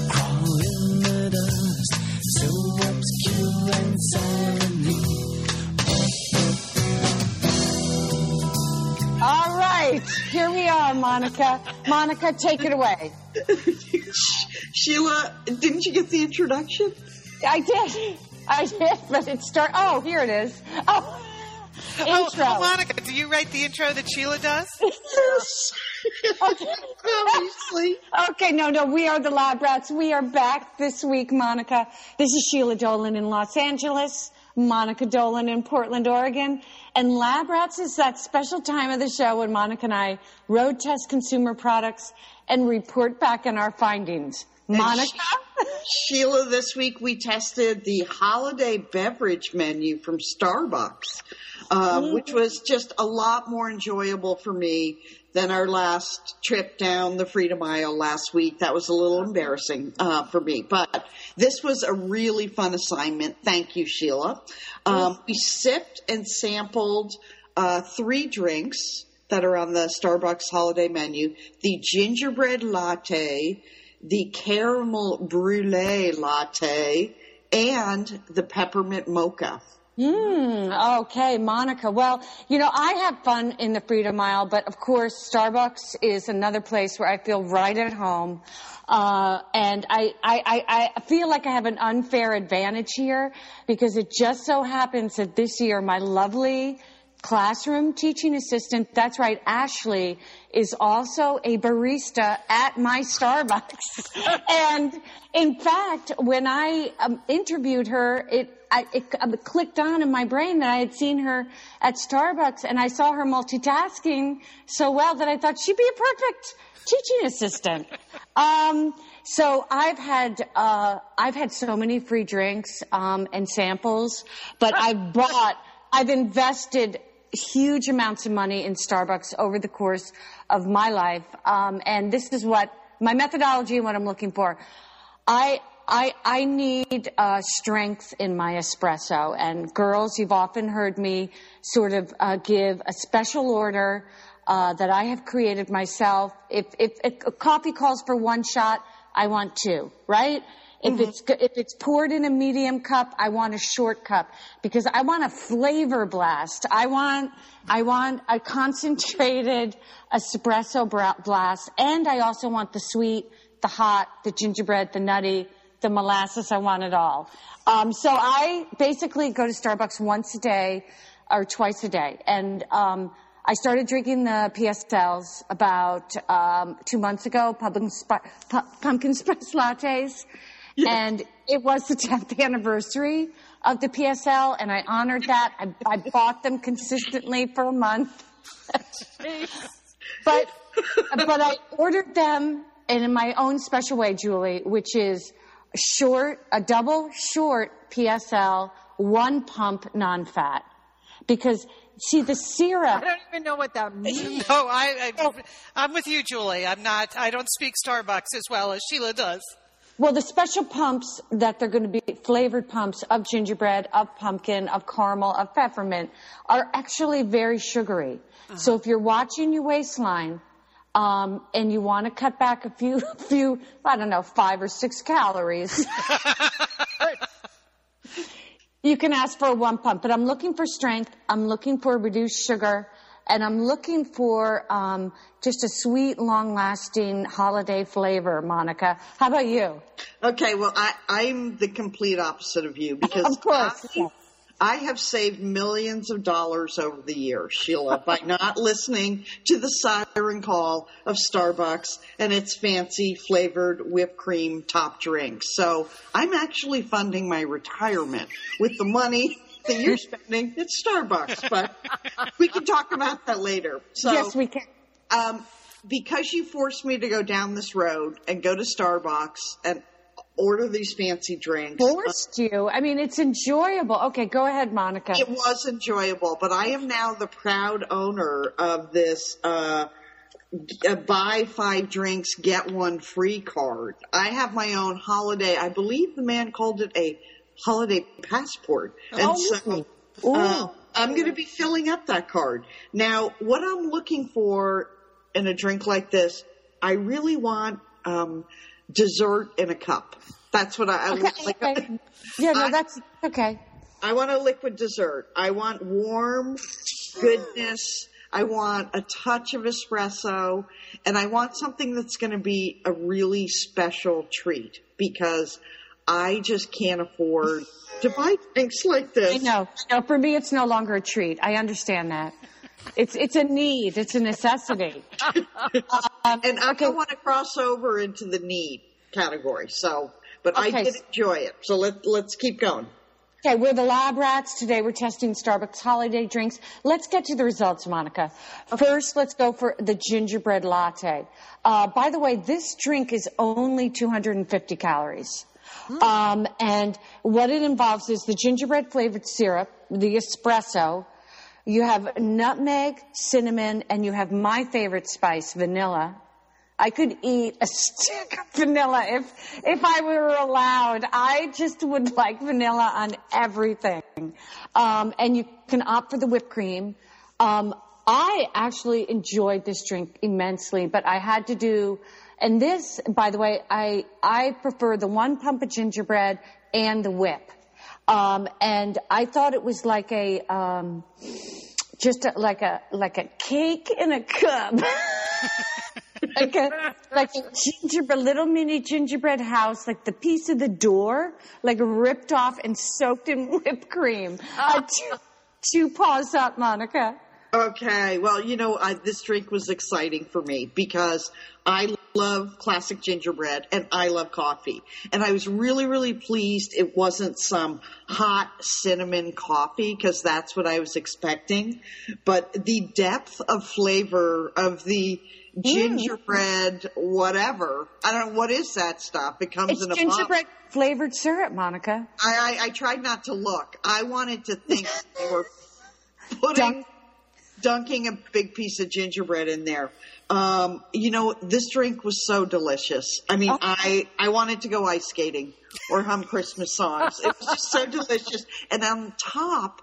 Here we are, Monica. Monica, take it away. [laughs] Sheila, didn't you get the introduction? I did. I did, but it start. Oh, here it is. Oh, Oh, oh intro. oh, Monica, do you write the intro that Sheila does? okay. [laughs] Obviously. Okay, no, no, we are the Lab Rats. We are back this week, Monica. This is Sheila Dolan in Los Angeles, Monica Dolan in Portland, Oregon. And Lab Rats is that special time of the show when Monica and I road test consumer products and report back on our findings. Monica? Sheila, this week we tested the holiday beverage menu from Starbucks, uh, which was just a lot more enjoyable for me than our last trip down the Freedom Aisle last week. That was a little embarrassing uh, for me, but this was a really fun assignment. Thank you, Sheila. Um, we sipped and sampled uh, three drinks that are on the Starbucks holiday menu: the gingerbread latte the caramel brulee latte, and the peppermint mocha. Mm, okay, Monica. Well, you know, I have fun in the Freedom Mile, but of course, Starbucks is another place where I feel right at home. Uh, and I, I, I, I feel like I have an unfair advantage here because it just so happens that this year my lovely classroom teaching assistant, that's right, Ashley, is also a barista at my Starbucks. [laughs] and in fact, when I um, interviewed her, it, I, it um, clicked on in my brain that I had seen her at Starbucks and I saw her multitasking so well that I thought she'd be a perfect teaching assistant. Um, so I've had uh, I've had so many free drinks um, and samples, but [laughs] I've bought I've invested huge amounts of money in Starbucks over the course of my life, um, and this is what my methodology and what I'm looking for. I I, I need uh, strength in my espresso. And girls, you've often heard me sort of uh, give a special order uh, that I have created myself. If, if, if a coffee calls for one shot, I want two, right? If it's if it's poured in a medium cup, I want a short cup because I want a flavor blast. I want I want a concentrated [laughs] espresso blast, and I also want the sweet, the hot, the gingerbread, the nutty, the molasses. I want it all. Um, so I basically go to Starbucks once a day or twice a day, and um, I started drinking the PSLs about um, two months ago, pumpkin, spi- pu- pumpkin [laughs] spice lattes, and it was the 10th anniversary of the PSL, and I honored that. I, I bought them consistently for a month, but but I ordered them in my own special way, Julie, which is short, a double short PSL, one pump non-fat, because see the syrup. I don't even know what that means. [laughs] No, I, I, I'm with you, Julie. I'm not. I don't speak Starbucks as well as Sheila does. Well, the special pumps that they're going to be flavored pumps of gingerbread, of pumpkin, of caramel, of peppermint are actually very sugary. So if you're watching your waistline, um, and you want to cut back a few, [laughs] few, I don't know, five or six calories, [laughs] you can ask for a one pump. But I'm looking for strength. I'm looking for reduced sugar. And I'm looking for um, just a sweet, long-lasting holiday flavor, Monica. How about you? Okay, well, I, I'm the complete opposite of you because Of course. I, I have saved millions of dollars over the years, Sheila, by [laughs] not listening to the siren call of Starbucks and its fancy flavored whipped cream top drinks. So I'm actually funding my retirement with the money that you're spending It's Starbucks, but we can talk about that later. So, yes, we can. Um, because you forced me to go down this road and go to Starbucks and order these fancy drinks. Forced you. I mean, it's enjoyable. Okay, go ahead, Monica. It was enjoyable, but I am now the proud owner of this uh, uh, buy five drinks, get one free card. I have my own holiday. I believe the man called it a holiday passport. And Oh, so uh, I'm going to be filling up that card. Now, what I'm looking for in a drink like this, I really want um, dessert in a cup. That's what I, I Okay, like. okay. Yeah, no, that's okay. I want a liquid dessert. I want warm goodness. I want a touch of espresso and I want something that's going to be a really special treat because I just can't afford to buy drinks like this. I know. No, for me, it's no longer a treat. I understand that. It's it's a need. It's a necessity. Um, [laughs] And I okay. don't want to cross over into the need category. So, but I did enjoy it. So let, let's keep going. Okay, we're the lab rats. Today we're testing Starbucks holiday drinks. Let's get to the results, Monica. First, let's go for the gingerbread latte. Uh, by the way, this drink is only 250 calories. Um, and what it involves is the gingerbread flavored syrup, the espresso. You have nutmeg, cinnamon, and you have my favorite spice, vanilla. I could eat a [laughs] stick of vanilla if if I were allowed. I just would like vanilla on everything. Um, and you can opt for the whipped cream. Um, I actually enjoyed this drink immensely, but I had to do. And this, by the way, I I prefer the one pump of gingerbread and the whip. Um, and I thought it was like a um, just a, like a like a cake in a cup. [laughs] like a like a gingerbread little mini gingerbread house, like the piece of the door, like ripped off and soaked in [laughs] whipped cream. Uh, two, two paws up, Monica. Okay, well, you know, I, this drink was exciting for me because I love classic gingerbread and I love coffee. And I was really, really pleased it wasn't some hot cinnamon coffee because that's what I was expecting. But the depth of flavor of the mm. gingerbread, whatever, I don't know, what is that stuff? It comes It's in a gingerbread flavored syrup, Monica. I, I, I tried not to look. I wanted to think they were putting, dunking a big piece of gingerbread in there. Um, you know, this drink was so delicious. I mean, I, I wanted to go ice skating or hum Christmas songs. It was just so delicious. And on top,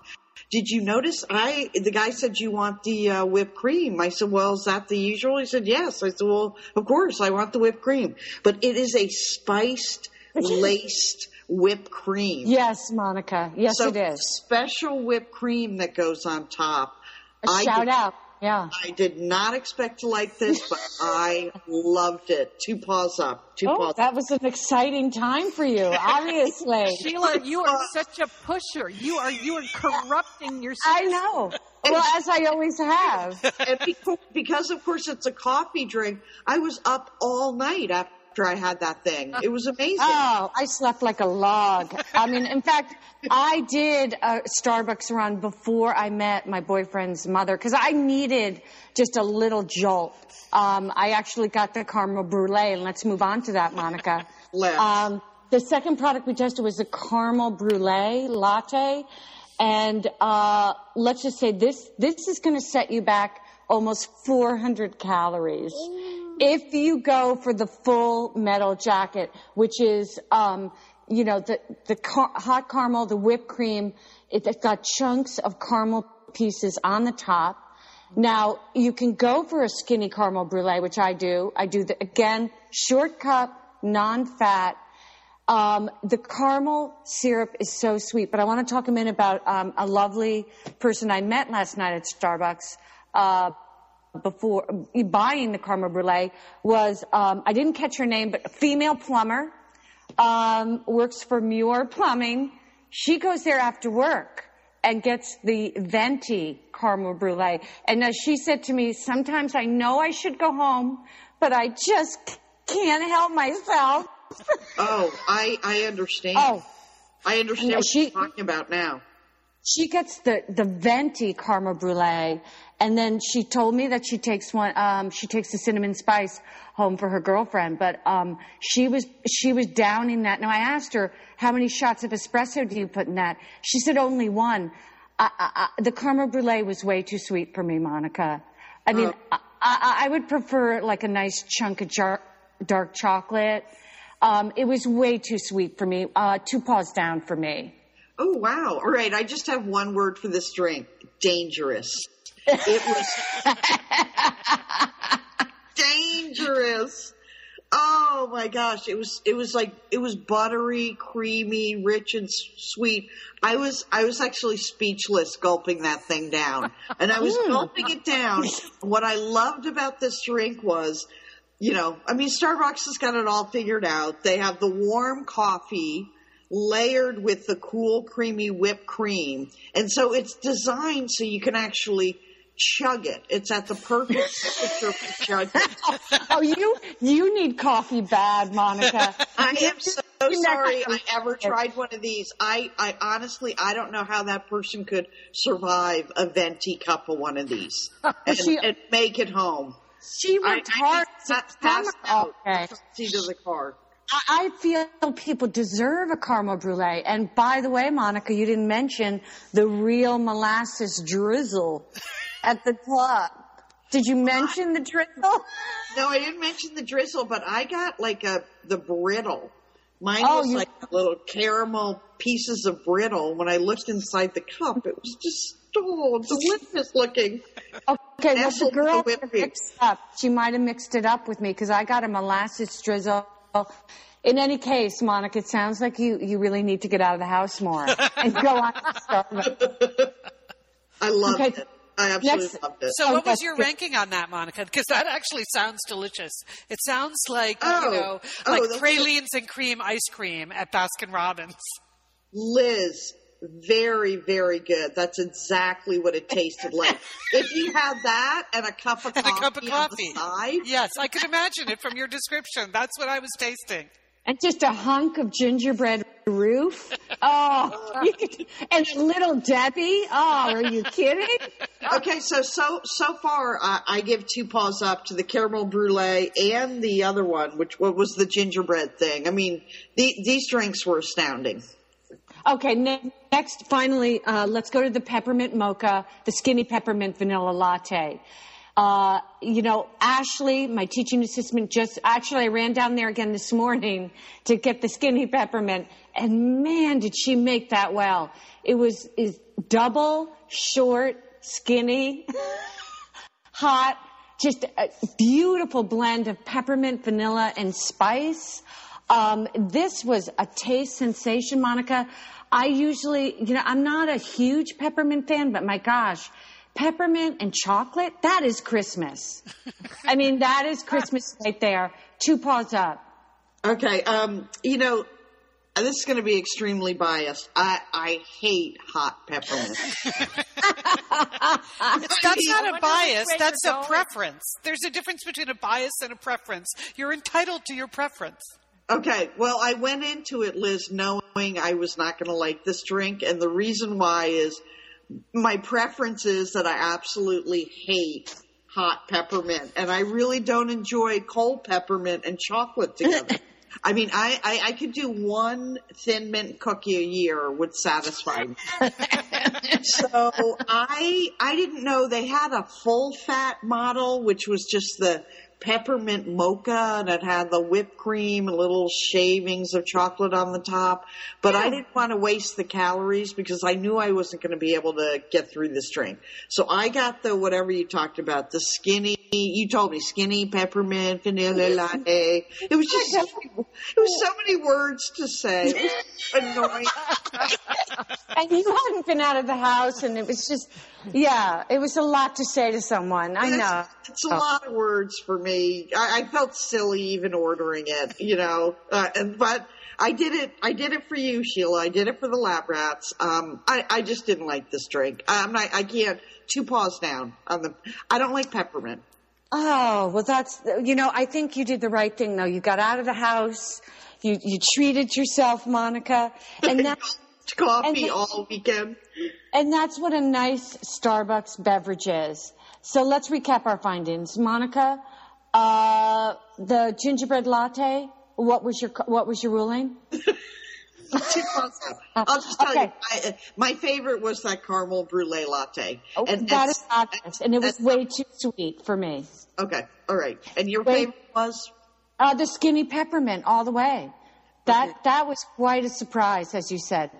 did you notice? I the guy said you want the uh, whipped cream. I said, well, is that the usual? He said, yes. I said, well, of course, I want the whipped cream. But it is a spiced, laced whipped cream. Yes, Monica. Yes, so it is. special whipped cream that goes on top. A I shout did- out. Yeah. I did not expect to like this, but I loved it. Two paws up. Two Oh, paws. that was an exciting time for you, [laughs] obviously. Sheila, you are [laughs] such a pusher. You are you are corrupting yourself. I know. Well, as I always have. and because, because of course it's a coffee drink, I was up all night after I had that thing. It was amazing. [laughs] Oh, I slept like a log. I mean, in fact, I did a Starbucks run before I met my boyfriend's mother because I needed just a little jolt. Um, I actually got the caramel brulee, and let's move on to that, Monica. [laughs] Let's. Um, the second product we tested was the caramel brulee latte, and uh, let's just say this this is going to set you back almost 400 calories. If you go for the full metal jacket, which is, um, you know, the, the car- hot caramel, the whipped cream, it, it's got chunks of caramel pieces on the top. Now, you can go for a skinny caramel brulee, which I do. I do the, again, short cup, non-fat. Um, the caramel syrup is so sweet, but I want to talk a minute about um, a lovely person I met last night at Starbucks. Uh, before buying the caramel brulee was um, I didn't catch her name, but a female plumber um, works for Muir Plumbing. She goes there after work and gets the venti caramel brulee. And uh, she said to me, sometimes I know I should go home, but I just can't help myself. [laughs] Oh, I I understand. Oh. I understand And what she- you're talking about now. She gets the, the venti caramel brulee, and then she told me that she takes one. Um, she takes the cinnamon spice home for her girlfriend, but um, she was she was downing that. Now I asked her how many shots of espresso do you put in that. She said only one. I, I, I, the caramel brulee was way too sweet for me, Monica. I mean, I, I, I would prefer like a nice chunk of jar, dark chocolate. Um, it was way too sweet for me. Uh, two paws down for me. Oh wow! All right, I just have one word for this drink: dangerous. It was [laughs] dangerous. Oh my gosh! It was it was like it was buttery, creamy, rich, and sweet. I was I was actually speechless gulping that thing down, and I was gulping it down. What I loved about this drink was you know, I mean, Starbucks has got it all figured out. They have the warm coffee layered with the cool, creamy whipped cream. And so it's designed so you can actually chug it. It's at the perfect temperature for chugging. [laughs] oh, you you need coffee bad, Monica. [laughs] I am so sorry I ever tried one of these. I, I honestly, I don't know how that person could survive a venti cup of one of these [laughs] and, She- and make it home. She worked I, hard I to come out okay. seat of the car. I I feel people deserve a caramel brulee. And by the way, Monica, you didn't mention the real molasses drizzle at the top. Did you mention the drizzle? [laughs] No, I didn't mention the drizzle, but I got like a the brittle. Mine Oh, was like little caramel pieces of brittle. When I looked inside the cup, it was just oh, delicious looking. Okay, well, the girl mixed up. She might have mixed it up with me because I got a molasses drizzle. In any case, Monica, it sounds like you, you really need to get out of the house more and go on to [laughs] Starbucks. I love Okay. it. I absolutely Next- loved it. So, oh, what was your good. ranking on that, Monica? Because that actually sounds delicious. It sounds like Oh. you know, Oh, like the- pralines and cream ice cream at Baskin Robbins. Liz, very, very good. That's exactly what it tasted like. [laughs] if you had that and a cup of And a coffee, cup of on coffee. the side, Yes, I can imagine it from your description. That's what I was tasting. And just a hunk of gingerbread roof. Oh, [laughs] could, and little Debbie. Oh, are you kidding? [laughs] Okay, so so so far, I, I give two paws up to the caramel brulee and the other one, which what was the gingerbread thing. I mean, the, these drinks were astounding. Okay, ne- next, finally, uh, let's go to the peppermint mocha, the skinny peppermint vanilla latte. Uh, you know, Ashley, my teaching assistant, just actually, I ran down there again this morning to get the skinny peppermint, and man, did she make that well! It was is double, short, skinny, [laughs] hot, just a beautiful blend of peppermint, vanilla, and spice. Um, this was a taste sensation, Monica. I usually, you know, I'm not a huge peppermint fan, but my gosh, peppermint and chocolate, that is Christmas. I mean, that is Christmas right there. Two paws up. Okay, um, you know, this is going to be extremely biased. I I hate hot peppermint. [laughs] That's not a bias. That's a going. preference. There's a difference between a bias and a preference. You're entitled to your preference. Okay, well, I went into it, Liz, knowing I was not going to like this drink, and the reason why is my preference is that I absolutely hate hot peppermint, and I really don't enjoy cold peppermint and chocolate together. [laughs] I mean, I, I, I could do one thin mint cookie a year would satisfy me. so I I didn't know they had a full fat model, which was just the peppermint mocha and it had the whipped cream and little shavings of chocolate on the top. But I didn't want to waste the calories because I knew I wasn't going to be able to get through this drink. So I got the whatever you talked about, the skinny. You told me skinny peppermint vanilla latte. It was just it was so many words to say. It was annoying. [laughs] And you hadn't been out of the house, and it was just, yeah, it was a lot to say to someone. I know. It's, it's a lot of words for me. I, I felt silly even ordering it, you know. Uh, and but I did it. I did it for you, Sheila. I did it for the lab rats. Um, I, I just didn't like this drink. I'm not. I can't. Two paws down on the. I don't like peppermint. Oh, well, that's, you know, I think you did the right thing, though. You got out of the house. You, you treated yourself, Monica. And [laughs] that's, Coffee and- all weekend. and that's what a nice Starbucks beverage is. So let's recap our findings. Monica, uh, the gingerbread latte, what was your, what was your ruling? [laughs] [laughs] Two paws down. I'll just tell Okay. you, I, my favorite was that caramel brulee latte. Oh, that that's- obvious. And it was way too sweet for me. okay. All right. And your Wait. favorite was? Uh, the skinny peppermint all the way. That that was quite a surprise, as you said.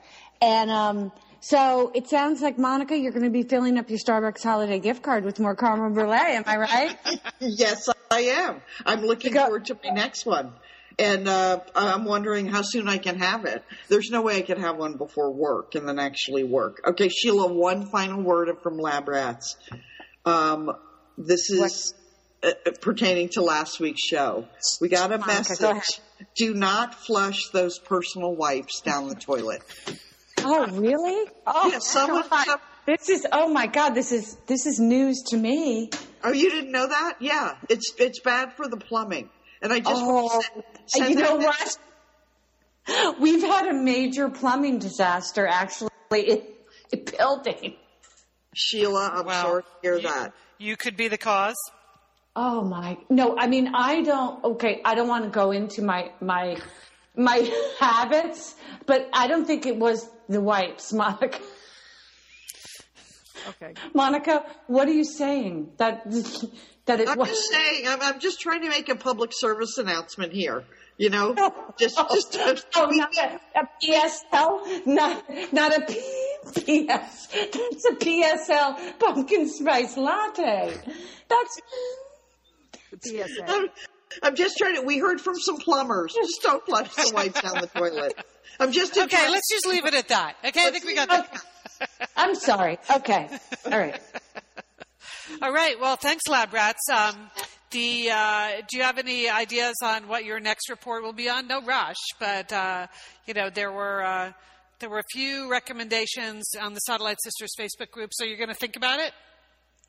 And um, so it sounds like Monica, you're going to be filling up your Starbucks holiday gift card with more caramel brulee. Am I right? [laughs] Yes, I am. I'm looking Go- forward to my next one. And uh, I'm wondering how soon I can have it. There's no way I can have one before work and then actually work. Okay, Sheila, one final word from Lab Rats. Um, this is uh, pertaining to last week's show. We got a Monica, go message. Do not flush those personal wipes down the toilet. oh, really? Oh, Yeah, someone- some- this is. Oh my God, this is this is news to me. Oh, you didn't know that? Yeah, it's it's bad for the plumbing. And I just Oh, want to oh, send, you know that what? We've had a major plumbing disaster actually in in building. Sheila, I'm Wow. sorry to hear You- that. You could be the cause. Oh my no, I mean I don't okay, I don't want to go into my my my [laughs] habits, but I don't think it was the wipes, [laughs] Monica. Okay. Monica, what are you saying? That [laughs] that it I'm was just saying, I'm, I'm just trying to make a public service announcement here. You know, just, just, Oh, not a, a PSL, not not a P- PS. That's a PSL pumpkin spice latte. That's PSA. I'm, I'm just trying to. We heard from some plumbers. Just don't flush the wipes down the toilet. I'm just Okay, let's just leave it at that. Okay, I think we got that. I'm sorry. Okay, all right. All right. Well, thanks, Lab Rats. Um, the uh, do you have any ideas on what your next report will be on? No rush, but uh, you know there were uh, there were a few recommendations on the Satellite Sisters Facebook group. So you're going to think about it.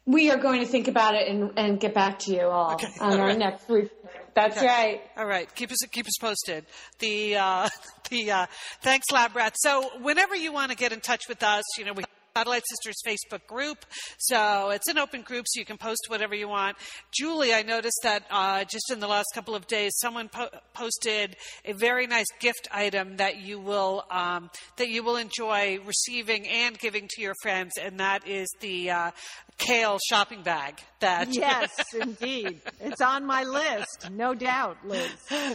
We are going to think about it and, and get back to you all Okay, on all our right. next week. That's right. All right, keep us keep us posted. The uh, [laughs] the uh, thanks, Lab Rats. So whenever you want to get in touch with us, you know we. Satellite Sisters Facebook group. So it's an open group, so you can post whatever you want. Julie, I noticed that uh, just in the last couple of days, someone po- posted a very nice gift item that you will um, that you will enjoy receiving and giving to your friends, and that is the uh, kale shopping bag. That [laughs] Yes, indeed. It's on my list, no doubt, Liz.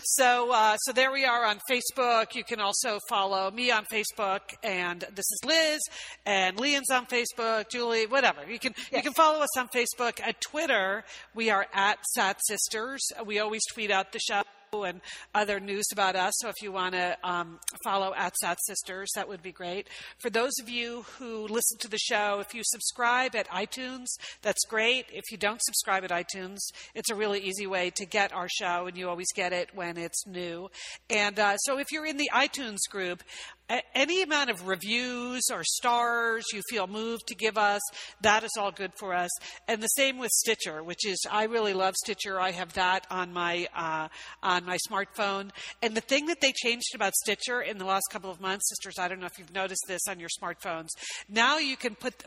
so uh, so there we are on Facebook. You can also follow me on Facebook, and this is Liz, and Lian's on Facebook, Julie, whatever. You can you can follow us on Facebook. At Twitter, we are at Sat Sisters. We always tweet out the show and other news about us. So if you want to um, follow at Sat Sisters, that would be great. For those of you who listen to the show, if you subscribe at iTunes, that's great. If you don't subscribe at iTunes, it's a really easy way to get our show, and you always get it when it's new. And uh, so if you're in the iTunes group, any amount of reviews or stars you feel moved to give us, that is all good for us. And the same with Stitcher, which is I really love Stitcher. I have that on my uh, on my smartphone. And the thing that they changed about Stitcher in the last couple of months, sisters, I don't know if you've noticed this on your smartphones. Now you can put the,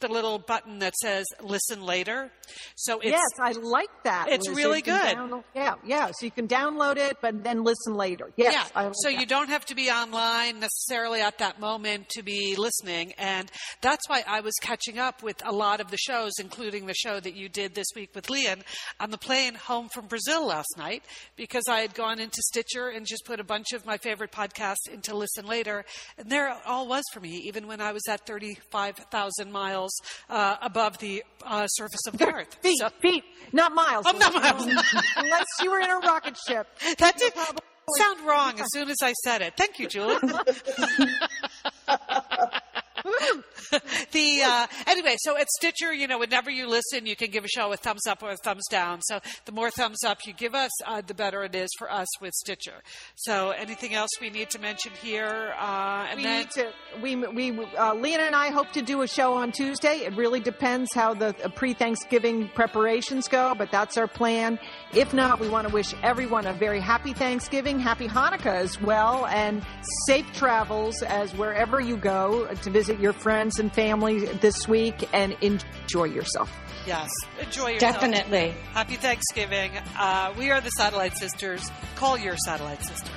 the little button that says "Listen later." So it's yes, I like that. it's Liz. really can good. download- yeah, yeah. So you can download it, but then listen later. Yes, yeah. Like so that. you don't have to be online necessarily at that moment to be listening. And that's why I was catching up with a lot of the shows, including the show that you did this week with Lian on the plane home from Brazil last night, because I had gone into Stitcher and just put a bunch of my favorite podcasts into Listen Later. And there it all was for me, even when I was at 35,000 miles uh, above the uh, surface of the earth. Feet, So- feet, not miles. Oh, not miles. [laughs] Unless you were in a rocket ship. [laughs] That did sound wrong as soon as I said it. Thank you, Julie. [laughs] [laughs] The uh, anyway, so at Stitcher, you know, whenever you listen, you can give a show a thumbs up or a thumbs down. So the more thumbs up you give us, uh, the better it is for us with Stitcher. So anything else we need to mention here? Uh, and we then need to. We we uh, Lena and I hope to do a show on Tuesday. It really depends how the uh, pre-Thanksgiving preparations go, but that's our plan. If not, we want to wish everyone a very happy Thanksgiving, happy Hanukkah as well, and safe travels as wherever you go to visit your friends and family this week, and enjoy yourself. yes, enjoy yourself. Definitely. Happy Thanksgiving. Uh, we are the Satellite Sisters. Call your Satellite Sister.